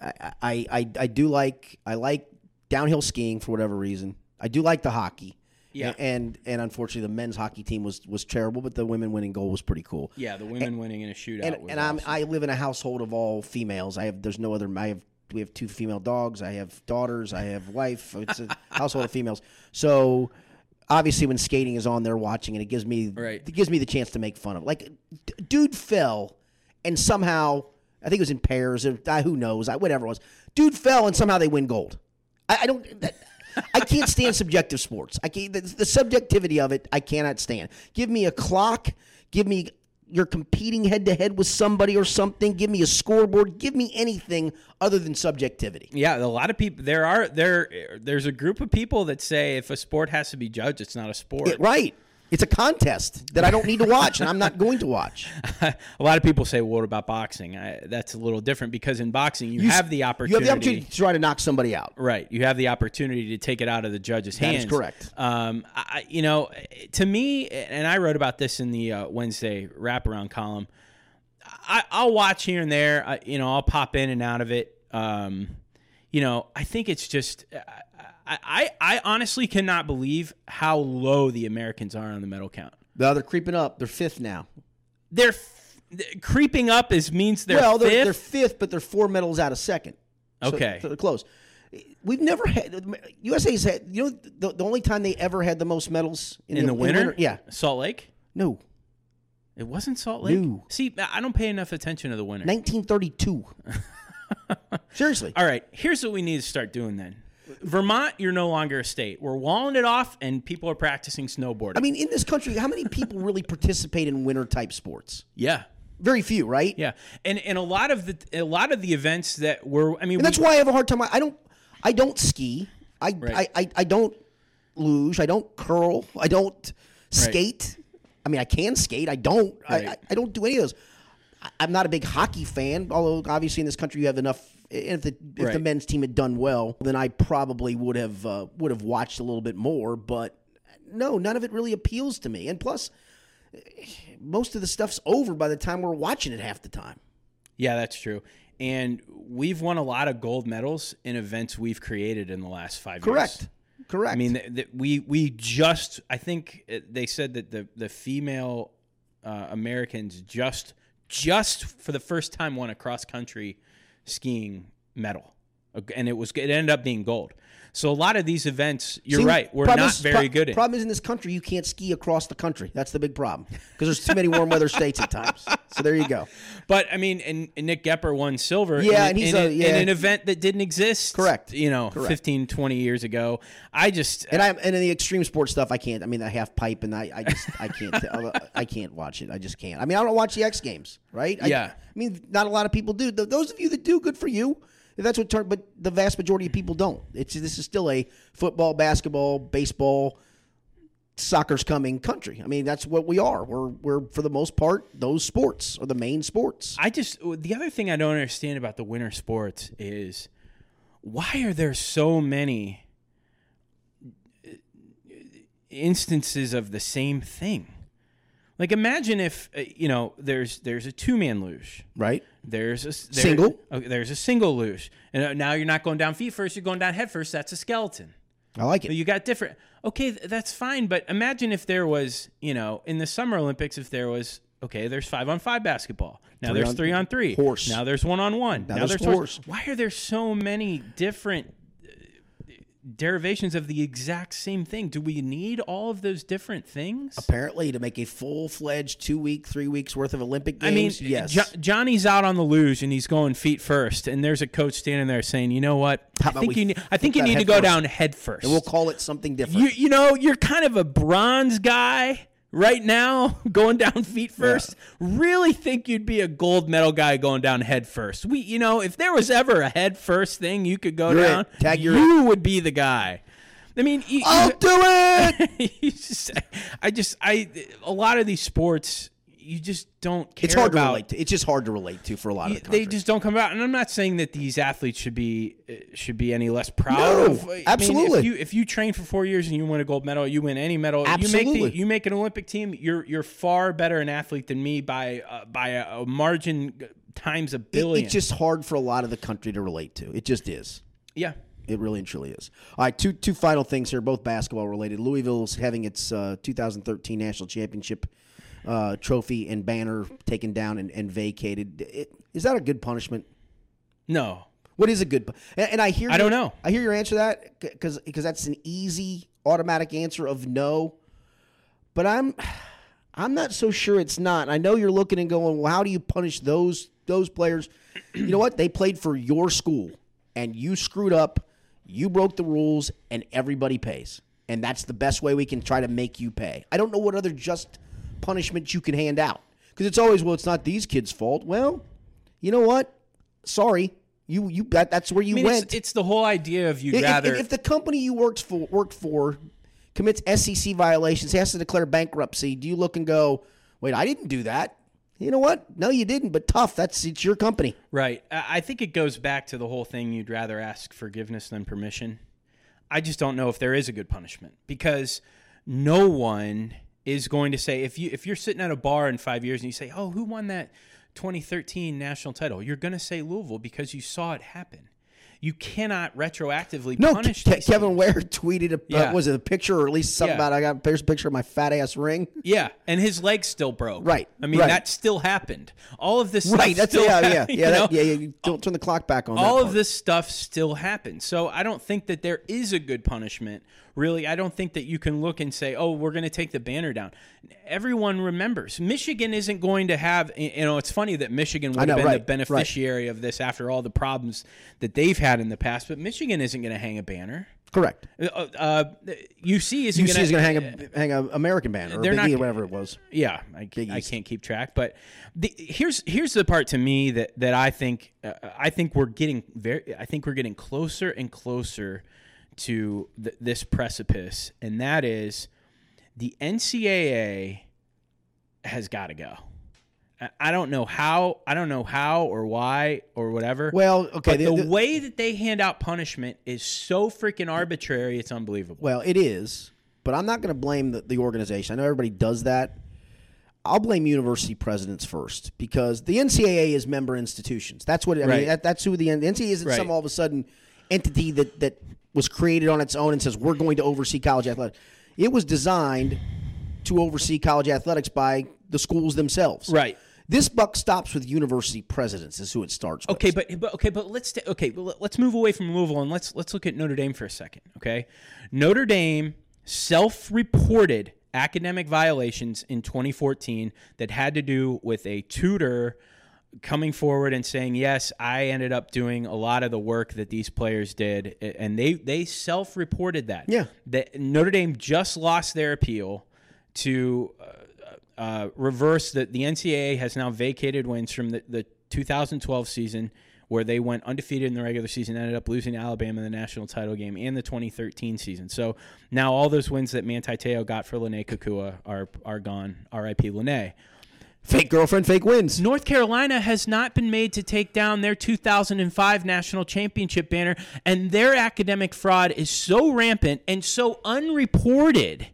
I, I, I, I do like I like downhill skiing for whatever reason. I do like the hockey. Yeah. And and unfortunately the men's hockey team was was terrible, but the women winning goal was pretty cool. Yeah, the women and, winning in a shootout. And, and I'm I live in a household of all females. I have there's no other I have we have two female dogs. I have daughters. I have wife. It's a [laughs] household of females. So obviously, when skating is on, they're watching, and it gives me right. it gives me the chance to make fun of. It. Like, d- dude fell, and somehow I think it was in pairs. Or, uh, who knows? I, whatever it was. Dude fell, and somehow they win gold. I, I don't. That, I can't stand subjective sports. I can't the, the, subjectivity of it. I cannot stand. Give me a clock. Give me you're competing head to head with somebody or something. Give me a scoreboard. Give me anything other than subjectivity. Yeah, a lot of people. There are there. There's a group of people that say if a sport has to be judged, it's not a sport. Yeah, right. It's a contest that I don't need to watch, and I'm not going to watch. [laughs] a lot of people say, well, "What about boxing?" I, that's a little different because in boxing you, you, have the opportunity. You have the opportunity to try to knock somebody out. Right. You have the opportunity to take it out of the judge's that hands. That is correct. Um, I, you know, to me, and I wrote about this in the uh, Wednesday wraparound column. I, will watch here and there. I, you know, I'll pop in and out of it. Um, you know, I think it's just. I, I honestly cannot believe how low the Americans are on the medal count. No, they're creeping up. They're fifth now. They're f- creeping up is means they're well, they they're, they're fifth, but they're four medals out of second. Okay, so they're close. We've never had USA's had. You know, the, the only time they ever had the most medals in, in the, the, winter? in, winter? Yeah, Salt Lake. No, it wasn't Salt Lake. No. See, I don't pay enough attention to the winter. 1932. [laughs] Seriously. All right. Here's what we need to start doing then. Vermont, you're no longer a state. We're walling it off, and people are practicing snowboarding. I mean, in this country, how many people really participate in winter type sports? Yeah, very few, right? Yeah, and and a lot of the a lot of the events that were, I mean, and that's why I have a hard time. I don't. I don't ski. I, Right. I, I, I don't luge. I don't curl. I don't skate. I mean, I can skate. I don't. I, Right. I, I don't do any of those. I'm not a big hockey fan, although obviously in this country you have enough. If the if the men's team had done well, then I probably would have uh, would have watched a little bit more. But no, none of it really appeals to me. And plus, most of the stuff's over by the time we're watching it half the time. Yeah, that's true. And we've won a lot of gold medals in events we've created in the last five Correct. years. Correct. Correct. I mean, th- th- we we just I think they said that the the female uh, Americans just just for the first time won a cross country skiing medal, and it was it ended up being gold. So a lot of these events, you're See, right, we're not is- very pro- good at. The problem is in this country you can't ski across the country. That's the big problem because there's too many warm weather [laughs] states at times. So there you go. But I mean, and, and Nick Goepper won silver. Yeah, in, and he's in, a- in an event that didn't exist. Correct. You know, Correct. 15, 20 years ago. I just And uh, I and in the extreme sports stuff I can't. I mean the half pipe and I, I just I can't [laughs] uh, I can't watch it. I just can't. I mean I don't watch the X Games, right? I, Yeah. I mean not a lot of people do. Those of you that do, good for you. That's what turn, but the vast majority of people don't. It's this is still a football, basketball, baseball, soccer's coming country. I mean that's what we are. We're we're for the most part those sports are the main sports. I just the other thing I don't understand about the winter sports is why are there so many uh, instances of the same thing? Like imagine if uh, you know there's there's a two man luge, Right? there's a there- Single? okay, there's a single luge, and uh, now you're not going down feet first, you're going down head first. That's a skeleton. I like it. you got different. Okay, th- that's fine. But imagine if there was, you know, in the Summer Olympics, if there was, okay, there's five on five basketball. Now Three there's on- three on three. horse. Now there's one on one. Now, there's there's horse. Why are there so many different derivations of the exact same thing? Do we need all of those different things? Apparently, to make a full fledged two week, three weeks worth of Olympic games. I mean, yes. Jo- Johnny's out on the luge and he's going feet first, and there's a coach standing there saying, "You know what? How I think you need. I think you need to go first? down head first. and we'll call it something different. You you know you're kind of a bronze guy right now [laughs] going down feet first. Really think you'd be a gold medal guy going down head first. We you know if there was ever a head first thing you could go You're down, it. Tag, you would be the guy. I mean, you, I'll you- do it. [laughs] just, I just I a lot of these sports you just don't care It's hard to relate to. It's just hard to relate to for a lot of the They just don't come out, and I'm not saying that these athletes should be uh, should be any less proud No, of. I mean, absolutely. if you if you train for four years and you win a gold medal, you win any medal. You make Absolutely. the you make an Olympic team. You're you're far better an athlete than me by uh, by a, a margin times a It- billion. it's just hard for a lot of the country to relate to. It just is. yeah. It really and truly is. All right, two two final things here, both basketball related. Louisville's having its uh, 2013 national championship uh, trophy and banner taken down and, and vacated. It, is that a good punishment? No. What is a good? pu- And, and I hear I don't your- know. I hear your answer to that because because that's an easy automatic answer of no. But I'm I'm not so sure it's not. I know you're looking and going, well, how do you punish those those players? You know what? They played for your school and you screwed up. You broke the rules and everybody pays. And that's the best way we can try to make you pay. I don't know what other just punishment you can hand out. Because it's always, well, it's not these kids' fault. Well, you know what? Sorry. You you that, that's where you I mean, went. it's, it's the whole idea of you'd If- if, rather. if the company you worked for worked for commits SEC violations, has to declare bankruptcy, do you look and go, "Wait, I didn't do that"? You know what? No, you didn't. But tough. That's it's your company. Right. I think it goes back to the whole thing you'd rather ask forgiveness than permission. I just don't know if there is a good punishment because no one is going to say if you if you're sitting at a bar in 5 years and you say, "Oh, who won that 2013 national title?" You're going to say Louisville because you saw it happen. You cannot retroactively No, punish Ke- Kevin. Ware tweeted a Yeah. uh, was it a picture or at least something Yeah. about I got there's a picture of my fat ass ring. Yeah, and his leg still broke. Right, I mean, right. that still happened. All of this stuff Right. That's still yeah, hap- yeah, yeah, that, yeah, yeah. Don't turn the clock back on. all of this stuff still happens. So I don't think that there is a good punishment. Really, I don't think that you can look and say, "Oh, we're going to take the banner down." Everyone remembers Michigan isn't going to have. You know, it's funny that Michigan would know, have been right, the right. beneficiary of this after all the problems that they've had in the past, but Michigan isn't going to hang a banner. Correct. Uh, uh, UC isn't UC going is going to hang a hang a American banner or Big not- E or whatever it was. Yeah, I, I can't keep track, but the, here's here's the part to me that that I think uh, I think we're getting very I think we're getting closer and closer to th- this precipice, and that is the NCAA has got to go. I- I don't know how I don't know how or why or whatever. Well, okay. the- the, the- way that they hand out punishment is so freaking arbitrary. It's unbelievable. Well, it is, but I'm not going to blame the, the organization. I know everybody does that. I'll blame university presidents first because the NCAA is member institutions. That's what I mean. That, that's who the, the NCAA isn't Right. some all of a sudden entity that that was created on its own and says we're going to oversee college athletics. It was designed to oversee college athletics by the schools themselves. Right. This buck stops with university presidents. Is who it starts. with. Okay, but, but okay, but let's okay, but let- let's move away from Louisville and let's let's look at Notre Dame for a second. Okay, Notre Dame self-reported academic violations in 2014 that had to do with a tutor coming forward and saying, "Yes, I ended up doing a lot of the work that these players did," and they they self-reported that. Yeah. that Notre Dame just lost their appeal to uh, uh, reverse that the NCAA has now vacated wins from the, the 2012 season where they went undefeated in the regular season, ended up losing Alabama in the national title game, and the 2013 season. So now all those wins that Manti Te'o got for Lennay Kekua are are gone. R.I.P. Lennay. Fake girlfriend, fake wins. North Carolina has not been made to take down their 2005 national championship banner, and their academic fraud is so rampant and so unreported.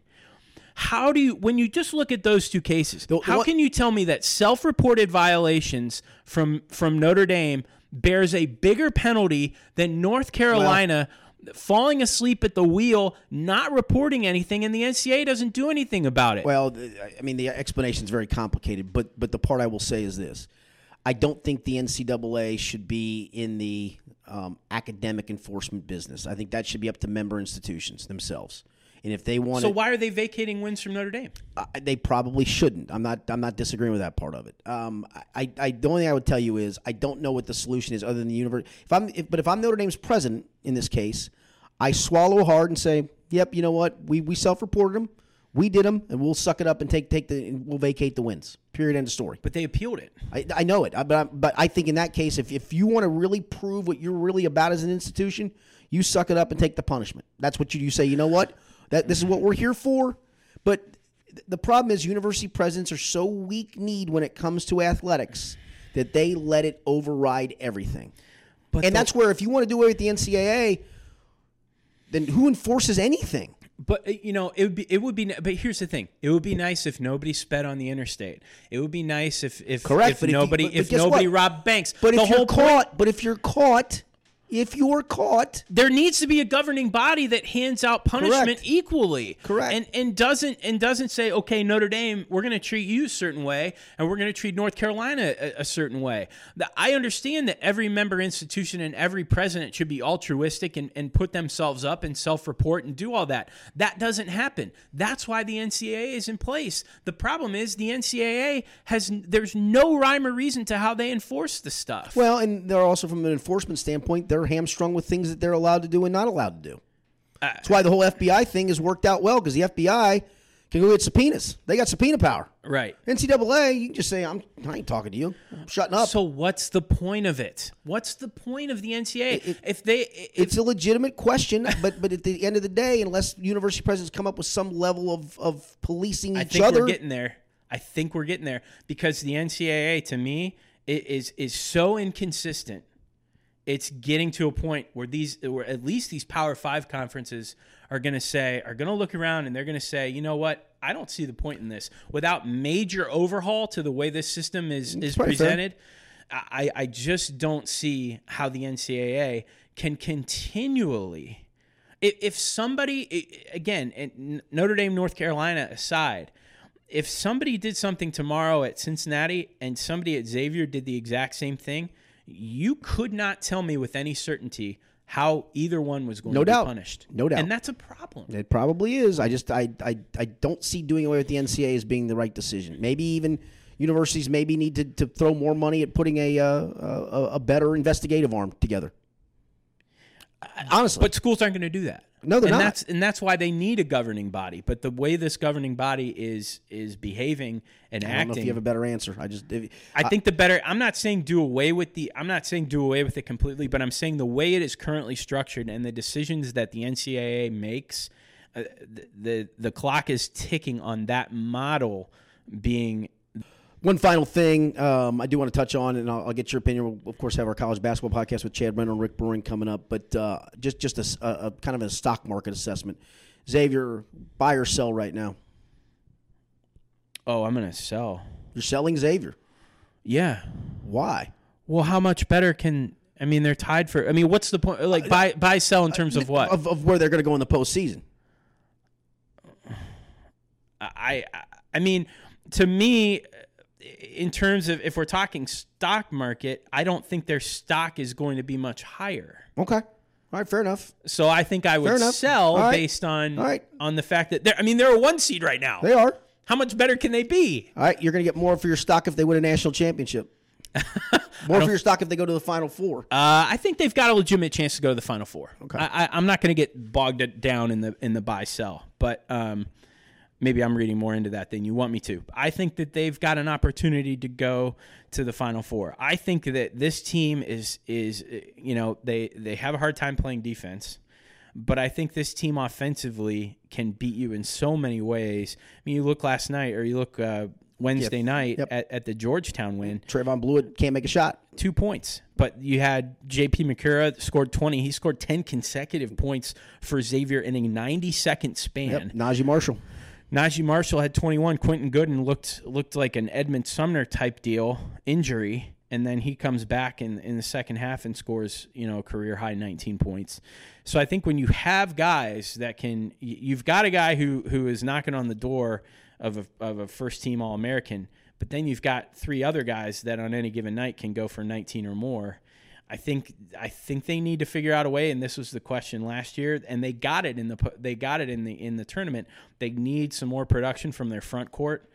How do you, when you just look at those two cases, The- how one- can you tell me that self-reported violations from from Notre Dame bears a bigger penalty than North Carolina? Falling asleep at the wheel, not reporting anything, and the NCAA doesn't do anything about it. Well, I mean, the explanation is very complicated, but but the part I will say is this: I don't think the NCAA should be in the um, academic enforcement business. I think that should be up to member institutions themselves. And if they want, to so why are they vacating wins from Notre Dame? I- they probably shouldn't. I'm not. I'm not disagreeing with that part of it. Um, I, I, the only thing I would tell you is I don't know what the solution is other than the university. If I'm, if, but if I'm Notre Dame's president in this case, I swallow hard and say, "Yep, you know what? We we self-reported them, we did them, and we'll suck it up and take take the we'll vacate the wins. Period. End of story. But they appealed it. I, I know it, I- but I, but I think in that case, if if you want to really prove what you're really about as an institution, you suck it up and take the punishment. That's what you, you say. You know what? That this is what we're here for. But the problem is, university presidents are so weak-kneed when it comes to athletics that they let it override everything. But and the- that's where if you want to do away with the NCAA, then who enforces anything? But uh, you know, it would be it would be. But here's the thing: it would be nice if nobody sped on the interstate. It would be nice if if, Correct, if but if you- nobody but- but if nobody what? robbed banks. But the if you're point- caught, but if you're caught, if you're caught, there needs to be a governing body that hands out punishment Correct. equally. Correct. And and doesn't and doesn't say, okay, Notre Dame, we're going to treat you a certain way, and we're going to treat North Carolina a, a certain way. The- I understand that every member institution and every president should be altruistic and, and put themselves up and self-report and do all that. That doesn't happen. That's why the NCAA is in place. The problem is the NCAA has there's no rhyme or reason to how they enforce the stuff. Well, and they're also from an enforcement standpoint, they're hamstrung with things that they're allowed to do and not allowed to do. Uh, That's why the whole FBI thing has worked out well because the FBI can go get subpoenas. They got subpoena power. right. NCAA, you can just say, "I'm, I ain't talking to you. I'm shutting up." So what's the point of it? What's the point of the NCAA? if they, if, it's a legitimate question, but but at the end of the day, unless university presidents come up with some level of, of policing each I think other, we're getting there. I think we're getting there because the NCAA to me is is so inconsistent. It's getting to a point where these, where at least these Power Five conferences are going to say, are going to look around and they're going to say, you know what? I don't see the point in this. Without major overhaul to the way this system is is fair. presented, I, I just don't see how the NCAA can continually if, if somebody again Notre Dame North Carolina aside if somebody did something tomorrow at Cincinnati and somebody at Xavier did the exact same thing you could not tell me with any certainty how either one was going No to doubt. be punished No doubt. and that's a problem It probably is. I just I, I I don't see doing away with the NCAA as being the right decision. Maybe even universities maybe need to, to throw more money at putting a uh, a, a better investigative arm together. Honestly, but schools aren't going to do that No, they're and not. that's and that's why they need a governing body. But the way this governing body is is behaving and I don't know acting, if you have a better answer. I just if, I think the better. I'm not saying do away with the. I'm not saying do away with it completely, but I'm saying the way it is currently structured and the decisions that the NCAA makes, uh, the, the the clock is ticking on that model being. One final thing um, I do want to touch on, and I'll, I'll, get your opinion. We'll, of course, have our college basketball podcast with Chad Brendel and Rick Broering coming up, but uh, just just a, a, a, kind of a stock market assessment. Xavier, buy or sell right now? Oh, I'm gonna sell. You're selling Xavier. Yeah. Why? Well, how much better can I mean? They're tied for. I mean, what's the point? Like buy buy sell in terms of what? Of, of where they're going to go in the postseason. I I mean, to me, in terms of if we're talking stock market, I don't think their stock is going to be much higher. Okay. All right, fair enough. So I think I would sell right. based on right. on the fact that they're. I mean, they're a one seed right now. They are. How much better can they be? All right, you're going to get more for your stock if they win a national championship. [laughs] more for your stock if they go to the Final Four. Uh, I think they've got a legitimate chance to go to the Final Four. Okay. I, I, I'm not going to get bogged down in the in the buy sell, but um, maybe I'm reading more into that than you want me to. I think that they've got an opportunity to go to the Final Four. I think that this team is is you know they they have a hard time playing defense, but I think this team offensively can beat you in so many ways. I mean, you look last night or you look uh, Wednesday Yep. night Yep. at, at the Georgetown win Trevon Bluiett can't make a shot. two points. But you had J.P. Macura scored 20. He scored 10 consecutive points for Xavier in a 90 second span. Yep. Naji Marshall. Naji Marshall had 21. Quentin Goodin looked looked like an Edmond Sumner type deal injury, and then he comes back in in the second half and scores you know career high 19 points. So I think when you have guys that can, you've got a guy who who is knocking on the door of a of a first team All American, but then you've got three other guys that on any given night can go for 19 or more. I think I think they need to figure out a way, and this was the question last year, and they got it in the they got it in the in the tournament. They need some more production from their front court.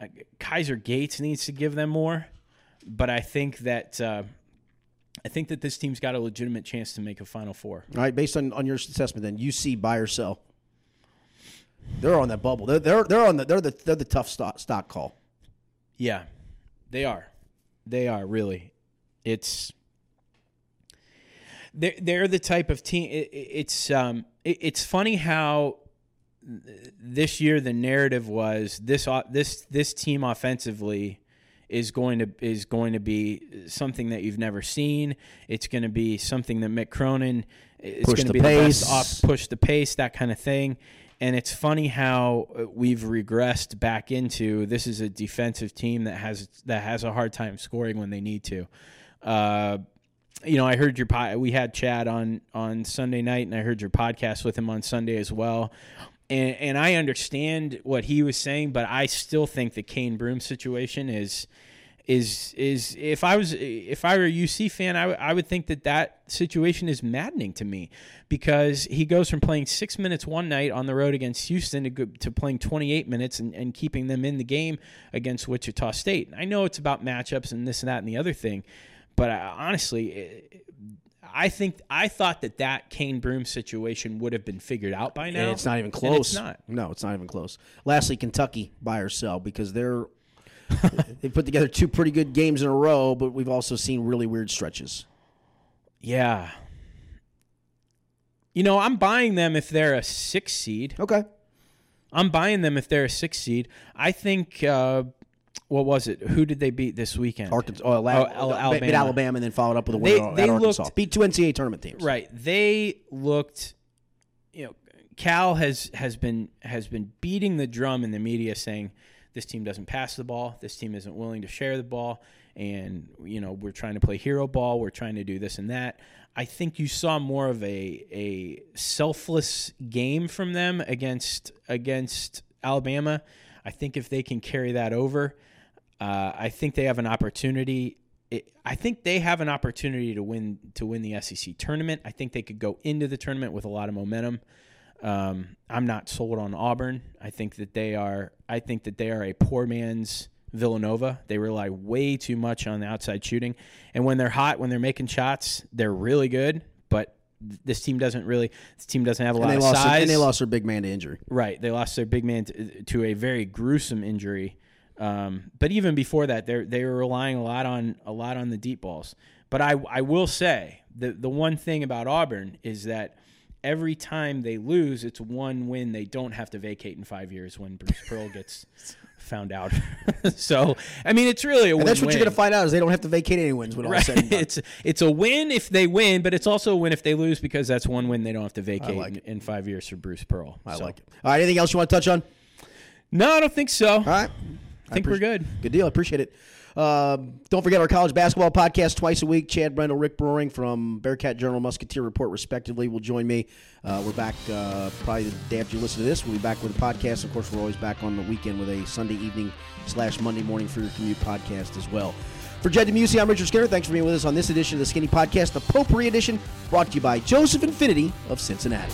Uh, Kaiser Gates needs to give them more, but I think that uh, I think that this team's got a legitimate chance to make a Final Four. All right, based on, on your assessment, then you see buy or sell. They're on that bubble. They're they're, they're on the they're the they're the tough stock, stock call. Yeah, they are. They are really. It's they're they're the type of team. It, it- it's um it, it's funny how this year the narrative was this o- this this team offensively is going to is going to be something that you've never seen. It's going to be something that Mick Cronin is Push going to be the best off push the pace that kind of thing. And it's funny how uh, we've regressed back into this is a defensive team that has that has a hard time scoring when they need to. Uh, you know, I heard your pod. We had Chad on on Sunday night, and I heard your podcast with him on Sunday as well. And and I understand what he was saying, but I still think the Cane Broome situation is is is if I was if I were a UC fan, I, w- I would think that that situation is maddening to me because he goes from playing six minutes one night on the road against Houston to, go, to playing 28 minutes and, and keeping them in the game against Wichita State. I know it's about matchups and this and that and the other thing, but I, honestly, it- I think I thought that that Cane Broome situation would have been figured out by now. And it's not even and close. it's not. No, it's not even close. Lastly, Kentucky buy or sell because they're [laughs] they put together two pretty good games in a row, but we've also seen really weird stretches. Yeah. You know, I'm buying them if they're a six seed. Okay. I'm buying them if they're a six seed. I think. Uh, what was it? Who did they beat this weekend? Arkansas, oh, Ala- Oh, Al- beat Alabama. Alabama, and then followed up with a win they at Arkansas. looked- beat two NCAA tournament teams. Right. They looked. You know, Cal has has been has been beating the drum in the media, saying this team doesn't pass the ball. This team isn't willing to share the ball, and you know we're trying to play hero ball. We're trying to do this and that. I think you saw more of a a selfless game from them against against Alabama. I think if they can carry that over, uh, I think they have an opportunity. It, I think they have an opportunity to win to win the SEC tournament. I think they could go into the tournament with a lot of momentum. Um, I'm not sold on Auburn. I think that they are. I think that they are a poor man's Villanova. They rely way too much on the outside shooting, and when they're hot, when they're making shots, they're really good. But this team doesn't really. This team doesn't have a lot of size. And they lost their big man to injury. Right, they lost their big man to, to a very gruesome injury. Um, but even before that, they they were relying a lot on a lot on the deep balls. But I I will say the the one thing about Auburn is that every time they lose, it's one win they don't have to vacate in five years when Bruce Pearl gets [laughs] found out. [laughs] so I mean, it's really a win. That's what you're going to find out is they don't have to vacate any wins when all Right. said. It's it's a win if they win, but it's also a win if they lose because that's one win they don't have to vacate like in, in five years for Bruce Pearl. I So- like it. All right. Anything else you want to touch on? No, I don't think so. All right. I think we're good. Good deal. I appreciate it. Um, don't forget our college basketball podcast twice a week. Chad Brendel, Rick Broering from Bearcat Journal, Musketeer Report, respectively, will join me. Uh, we're back uh, probably the day after you listen to this. We'll be back with a podcast. Of course, we're always back on the weekend with a Sunday evening slash Monday morning for your commute podcast as well. For Jed DeMuesy, I'm Richard Skinner. Thanks for being with us on this edition of the Skinny Podcast, the Potpourri edition, brought to you by Joseph Infinity of Cincinnati.